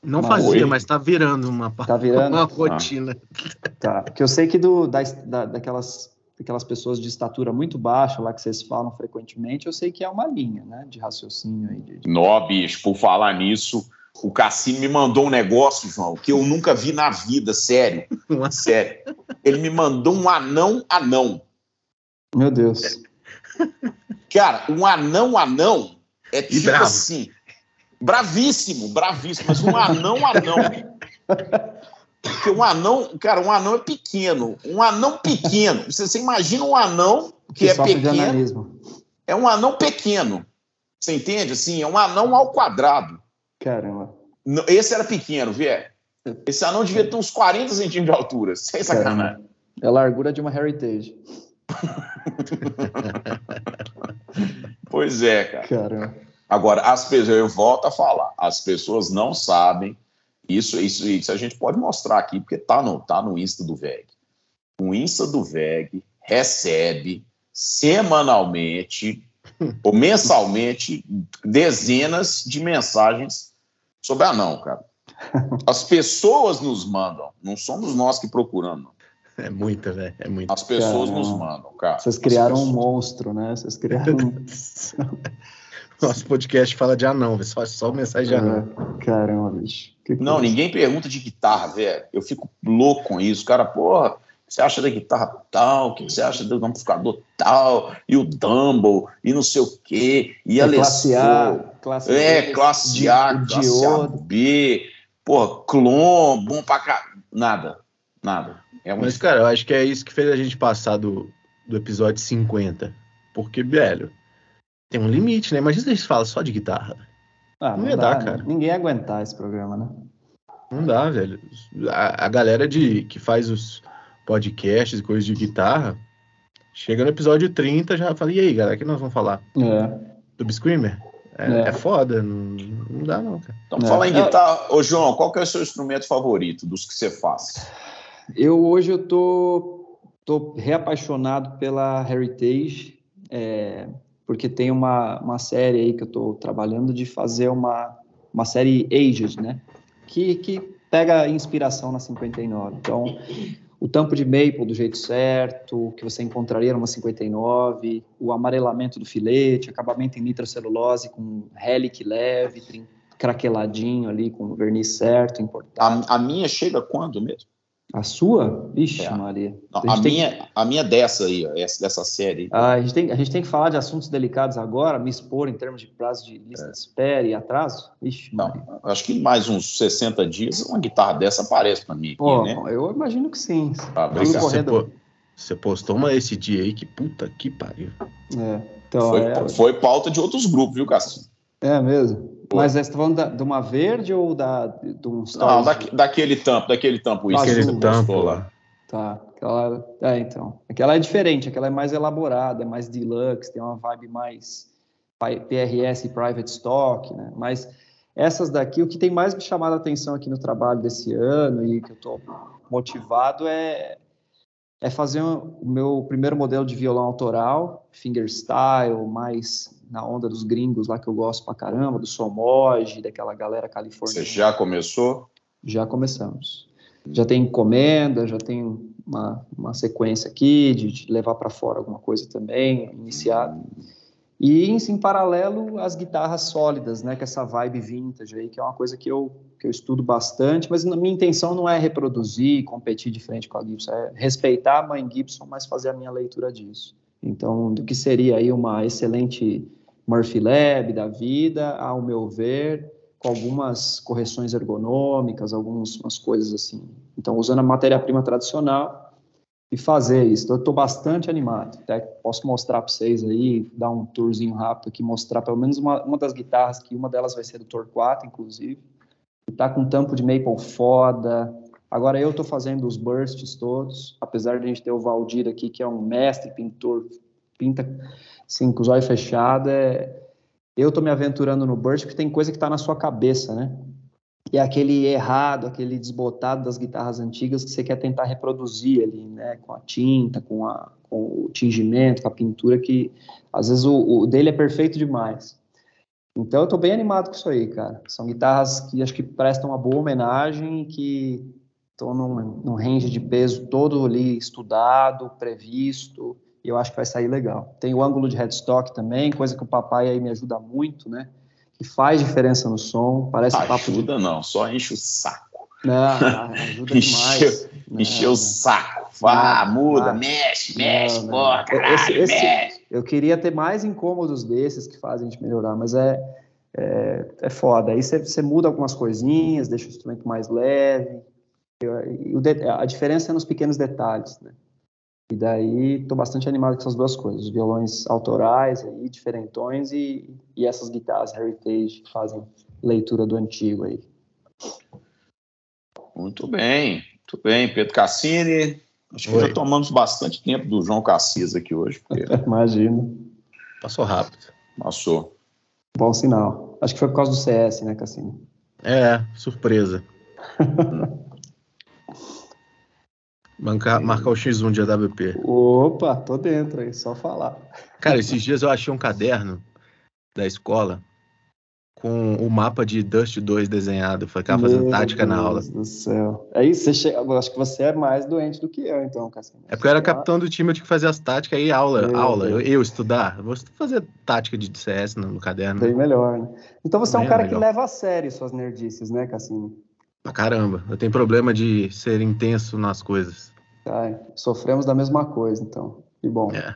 não fazia, mas está virando uma, tá virando? uma (laughs) rotina. Ah. Tá, porque eu sei que do, da, da, daquelas aquelas pessoas de estatura muito baixa lá que vocês falam frequentemente, eu sei que é uma linha, né, de raciocínio aí. De, de... Nó, bicho, por falar nisso, o Cassino me mandou um negócio, João, que eu nunca vi na vida, sério. sério. Ele me mandou um anão anão. Meu Deus. Cara, um anão anão é tipo assim. Bravíssimo, bravíssimo, mas um anão anão. Porque um anão, cara, um anão é pequeno. Um anão pequeno. Você, você imagina um anão que, que é pequeno. É um anão pequeno. Você entende? Assim, é um anão ao quadrado. Caramba. Esse era pequeno, Vier. Esse anão devia ter uns 40 centímetros de altura. Sem sacanagem. É a largura de uma Heritage. (laughs) pois é, cara. Caramba. Agora, as pessoas, eu volto a falar, as pessoas não sabem isso, isso, isso a gente pode mostrar aqui, porque tá no, tá no Insta do VEG. O Insta do VEG recebe semanalmente (laughs) ou mensalmente dezenas de mensagens sobre anão, cara. (laughs) As pessoas nos mandam, não somos nós que procuramos. É muita, velho. É muita. As pessoas Caramba. nos mandam, cara. Vocês criaram um monstro, né? Vocês criaram. (laughs) (laughs) Nosso podcast fala de anão, só, só mensagem de anão. Caramba, bicho. Que não, coisa. ninguém pergunta de guitarra, velho. Eu fico louco com isso. Cara, porra, o que você acha da guitarra tal? O que você acha do amplificador tal? E o Dumble, e não sei o quê. E é a classe A, classe É, B, classe A, de, classe A, B. Porra, clon, bom pra cá. Nada, nada. É um... Mas, cara, eu acho que é isso que fez a gente passar do, do episódio 50. Porque, velho, tem um limite, né? Imagina se a gente fala só de guitarra. Ah, não, não ia dá, dar, né? cara. Ninguém ia aguentar esse programa, né? Não dá, velho. A, a galera de, que faz os podcasts e coisas de guitarra, chega no episódio 30 já fala, e aí, galera, o que nós vamos falar? É. Do Screamer? É, é. é foda, não, não, dá não, cara. Então, é. fala em guitarra. Ô, João, qual que é o seu instrumento favorito dos que você faz? Eu, hoje, eu tô, tô reapaixonado pela Heritage, é, porque tem uma, uma série aí que eu estou trabalhando de fazer uma, uma série Aged, né? Que, que pega inspiração na 59. Então, o tampo de maple do jeito certo, que você encontraria numa 59, o amarelamento do filete, acabamento em nitrocelulose com relic leve, craqueladinho ali, com o verniz certo, importado. A, a minha chega quando mesmo? A sua? Vixe, é. Maria. Não, a, a minha, que... a minha dessa aí, ó, essa, dessa série. Ah, a, gente tem, a gente tem que falar de assuntos delicados agora, me expor em termos de prazo de lista é. de espera e atraso? Vixe, Não, Maria. acho que mais uns 60 dias uma guitarra dessa aparece para mim. Pô, né? Eu imagino que sim. Ah, você, pô, você postou uma esse dia aí que puta que pariu. É, então, foi, é... foi pauta de outros grupos, viu, Cássio? É mesmo? Mas você está falando da, de uma verde ou da, de um Não, da, daquele tampo, daquele tampo. Aquele isso que tampo lá. Tá, aquela, é, então. Aquela é diferente, aquela é mais elaborada, é mais deluxe, tem uma vibe mais PRS Private Stock, né? Mas essas daqui, o que tem mais me chamado a atenção aqui no trabalho desse ano e que eu estou motivado é, é fazer o meu primeiro modelo de violão autoral, fingerstyle, mais na onda dos gringos lá que eu gosto pra caramba, do Somoge, daquela galera californiana. Você já começou? Já começamos. Já tem encomenda, já tem uma, uma sequência aqui de, de levar para fora alguma coisa também, iniciado. E em, paralelo as guitarras sólidas, né, que é essa vibe vintage aí, que é uma coisa que eu, que eu estudo bastante, mas a minha intenção não é reproduzir, competir de frente com a Gibson, é respeitar a mãe Gibson, mas fazer a minha leitura disso. Então, do que seria aí uma excelente Murphy Lab da vida, ao meu ver, com algumas correções ergonômicas, algumas coisas assim. Então, usando a matéria-prima tradicional e fazer isso. Então, eu estou bastante animado. Até posso mostrar para vocês aí, dar um tourzinho rápido aqui, mostrar pelo menos uma, uma das guitarras, que uma delas vai ser do Torquato, inclusive. Está com tampo de maple foda. Agora eu estou fazendo os bursts todos, apesar de a gente ter o Valdir aqui, que é um mestre pintor, pinta assim, com os olhos fechados. É... Eu estou me aventurando no burst porque tem coisa que está na sua cabeça, né? E é aquele errado, aquele desbotado das guitarras antigas que você quer tentar reproduzir ali, né? Com a tinta, com, a, com o tingimento, com a pintura, que às vezes o, o dele é perfeito demais. Então eu estou bem animado com isso aí, cara. São guitarras que acho que prestam uma boa homenagem, que estão num, num range de peso todo ali estudado, previsto, e eu acho que vai sair legal. Tem o ângulo de headstock também, coisa que o papai aí me ajuda muito, né? Que faz diferença no som. Parece ajuda de... não, só enche o saco. Não, (laughs) ajuda demais. Encheu o saco. Vá, muda, mexe, mexe, não, porra, caralho, esse, esse, mexe. Eu queria ter mais incômodos desses que fazem a gente melhorar, mas é, é, é foda. Aí você muda algumas coisinhas, deixa o instrumento mais leve. Eu, a diferença é nos pequenos detalhes, né? E daí estou bastante animado com essas duas coisas, os violões autorais aí, diferentões e, e essas guitarras heritage que fazem leitura do antigo aí. Muito bem, muito bem, Pedro Cassini. Acho que Oi. já tomamos bastante tempo do João Cassis aqui hoje. Porque... (laughs) Imagino. Passou rápido. Passou. Bom sinal. Acho que foi por causa do CS, né, Cassini? É, surpresa. (laughs) Marcar, marcar o X1 de AWP. Opa, tô dentro aí, só falar. Cara, esses dias eu achei um caderno da escola com o mapa de Dust 2 desenhado. Foi cara fazendo tática Deus na aula. do céu. Aí você chega, eu acho que você é mais doente do que eu, então, Cassino. É porque eu era capitão do time, eu tinha que fazer as táticas aí, aula, Meu aula. Eu, eu, estudar. Eu vou fazer tática de CS no, no caderno. Bem melhor, né? Então você Bem é um cara legal. que leva a sério suas nerdices, né, Cassino? Pra caramba. Eu tenho problema de ser intenso nas coisas. Ai, sofremos da mesma coisa, então. Que bom. É.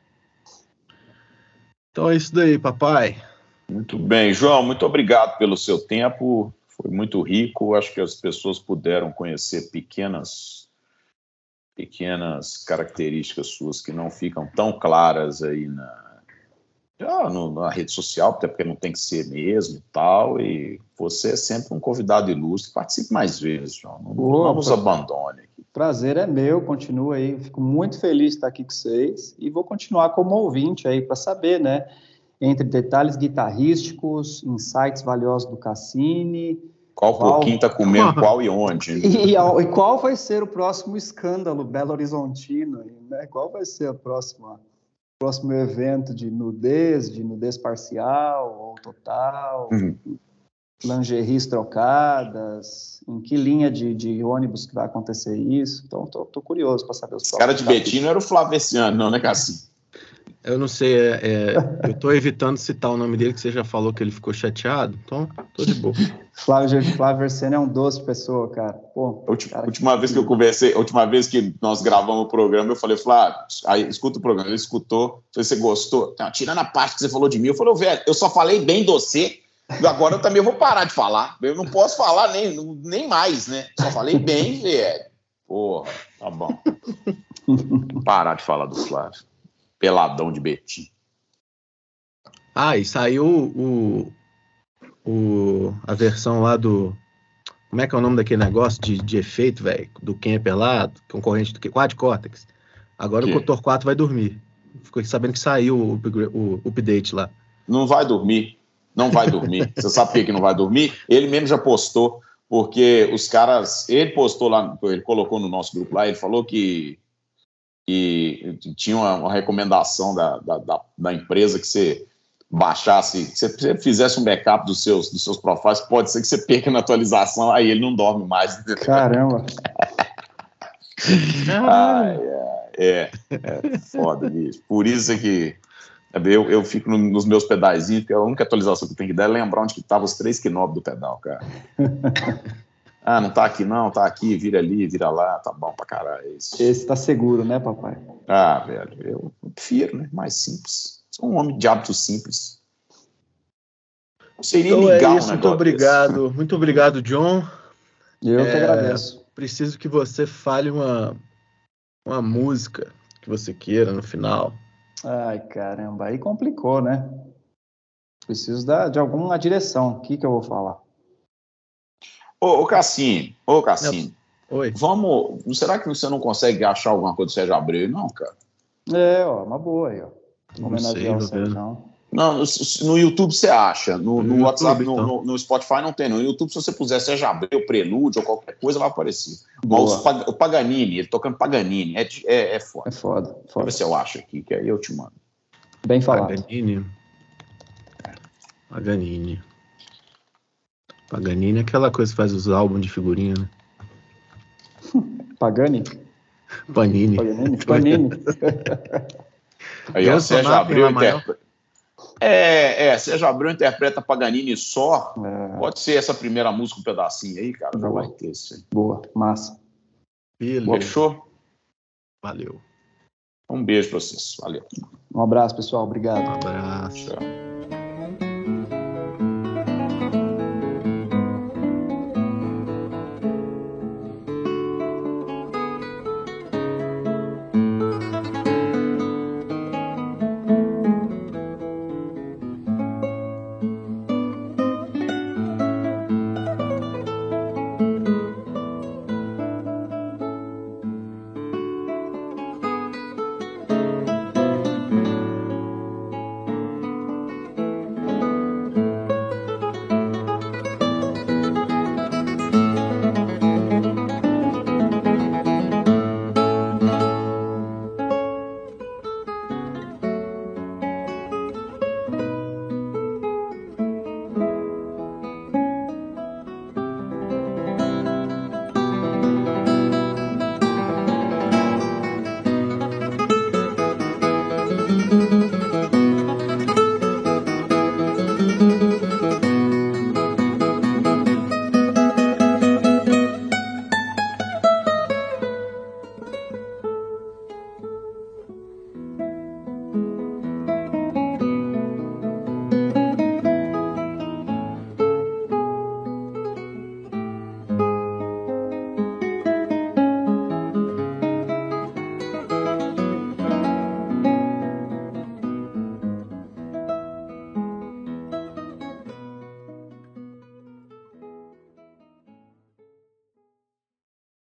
Então é isso daí, papai. Muito bem, João, muito obrigado pelo seu tempo. Foi muito rico. Acho que as pessoas puderam conhecer pequenas pequenas características suas que não ficam tão claras aí na, já no, na rede social, até porque não tem que ser mesmo e tal. E você é sempre um convidado ilustre. Participe mais vezes, João. Não, não nos abandone. Prazer é meu, continua aí. Fico muito feliz de estar aqui com vocês e vou continuar como ouvinte aí para saber, né? Entre detalhes guitarrísticos, insights valiosos do Cassini. Qual, qual... quem está comendo (laughs) qual e onde? E, e, qual vai ser o próximo escândalo Belo Horizontino? Né? Qual vai ser a próxima, próximo evento de nudez, de nudez parcial ou total? Uhum lingeries trocadas, em que linha de, de, ônibus que vai acontecer isso. Então, tô, tô curioso para saber os cara de Betinho era o Flaveciano, não, né, Cassim? Eu não sei, é, é, eu estou evitando citar o nome dele, que você já falou que ele ficou chateado, então tô de boa. (laughs) Flávio, Flávio é um doce pessoa, cara. Pô, a última, cara, última que... vez que eu conversei, a última vez que nós gravamos o programa, eu falei, Flávio, aí escuta o programa, ele escutou, se você gostou. Não, tirando a parte que você falou de mim, eu falei, velho, eu só falei bem de você Agora eu também vou parar de falar. Eu não posso falar nem, nem mais, né? Só falei bem, velho. Porra, tá bom. Parar de falar do Flávio. Peladão de Betim. Ah, e saiu o, o, a versão lá do. Como é que é o nome daquele negócio de, de efeito, velho? Do Kemper lá, concorrente do Quad-Cortex. Agora Que? o Cotor 4 vai dormir. Ficou sabendo que saiu o, o update lá. Não vai dormir. Não vai dormir. Você sabe por que não vai dormir? Ele mesmo já postou, porque os caras. Ele postou lá, ele colocou no nosso grupo lá, ele falou que, que tinha uma, uma recomendação da, da, da, da empresa que você baixasse, que você fizesse um backup dos seus, dos seus profiles, pode ser que você perca na atualização, aí ele não dorme mais. Caramba. (laughs) Ai, ai, é, é foda, bicho. Por isso é que eu, eu fico no- nos meus pedaizinhos, porque a única atualização que eu tenho que dar é lembrar onde que estavam os três quinóbis do pedal, cara. (laughs) Ah, não tá aqui não, tá aqui, vira ali, vira lá, tá bom pra caralho, é isso. Esse tá seguro, né, papai? Ah, velho, eu prefiro, né, mais simples. Sou um homem de hábitos simples. Não seria Então é legal isso, um muito obrigado. Muito obrigado, John. Eu que É. agradeço. Preciso que você fale uma, uma música que você queira no final. Ai, caramba, aí complicou, né? Preciso da, de alguma direção. O que, que eu vou falar? Ô, ô Cassim, ô Cassim, Oi. vamos. Será que você não consegue achar alguma coisa do Sérgio Abreu, não, cara? É, ó, uma boa aí, ó. Não sei, Homenagear o. Sérgio. Não, no, no YouTube você acha. No, no No WhatsApp, YouTube, no, então. no- no Spotify não tem. No YouTube, se você puser Sérgio Abreu, Prelúdio ou qualquer coisa, vai aparecer. Mas o Paganini, ele tocando Paganini, é, é, é foda. É foda, Deixa eu foda. ver se eu acho aqui, que aí eu te mando. Bem falado. Paganini. Paganini. Paganini é aquela coisa que faz os álbuns de figurinha, né? (laughs) Pagani? Panini. Paganini? Panini. Aí, ó, Abreu Lá maior. interpreta. É, é, Sérgio Abreu interpreta Paganini só. É, Pode ser essa primeira música, um pedacinho aí, cara. Já Boa. vai ter isso aí. boa, massa. Beleza. Fechou? Valeu. Um beijo pra vocês. Valeu. Um abraço, pessoal. Obrigado. Um abraço. Tchau.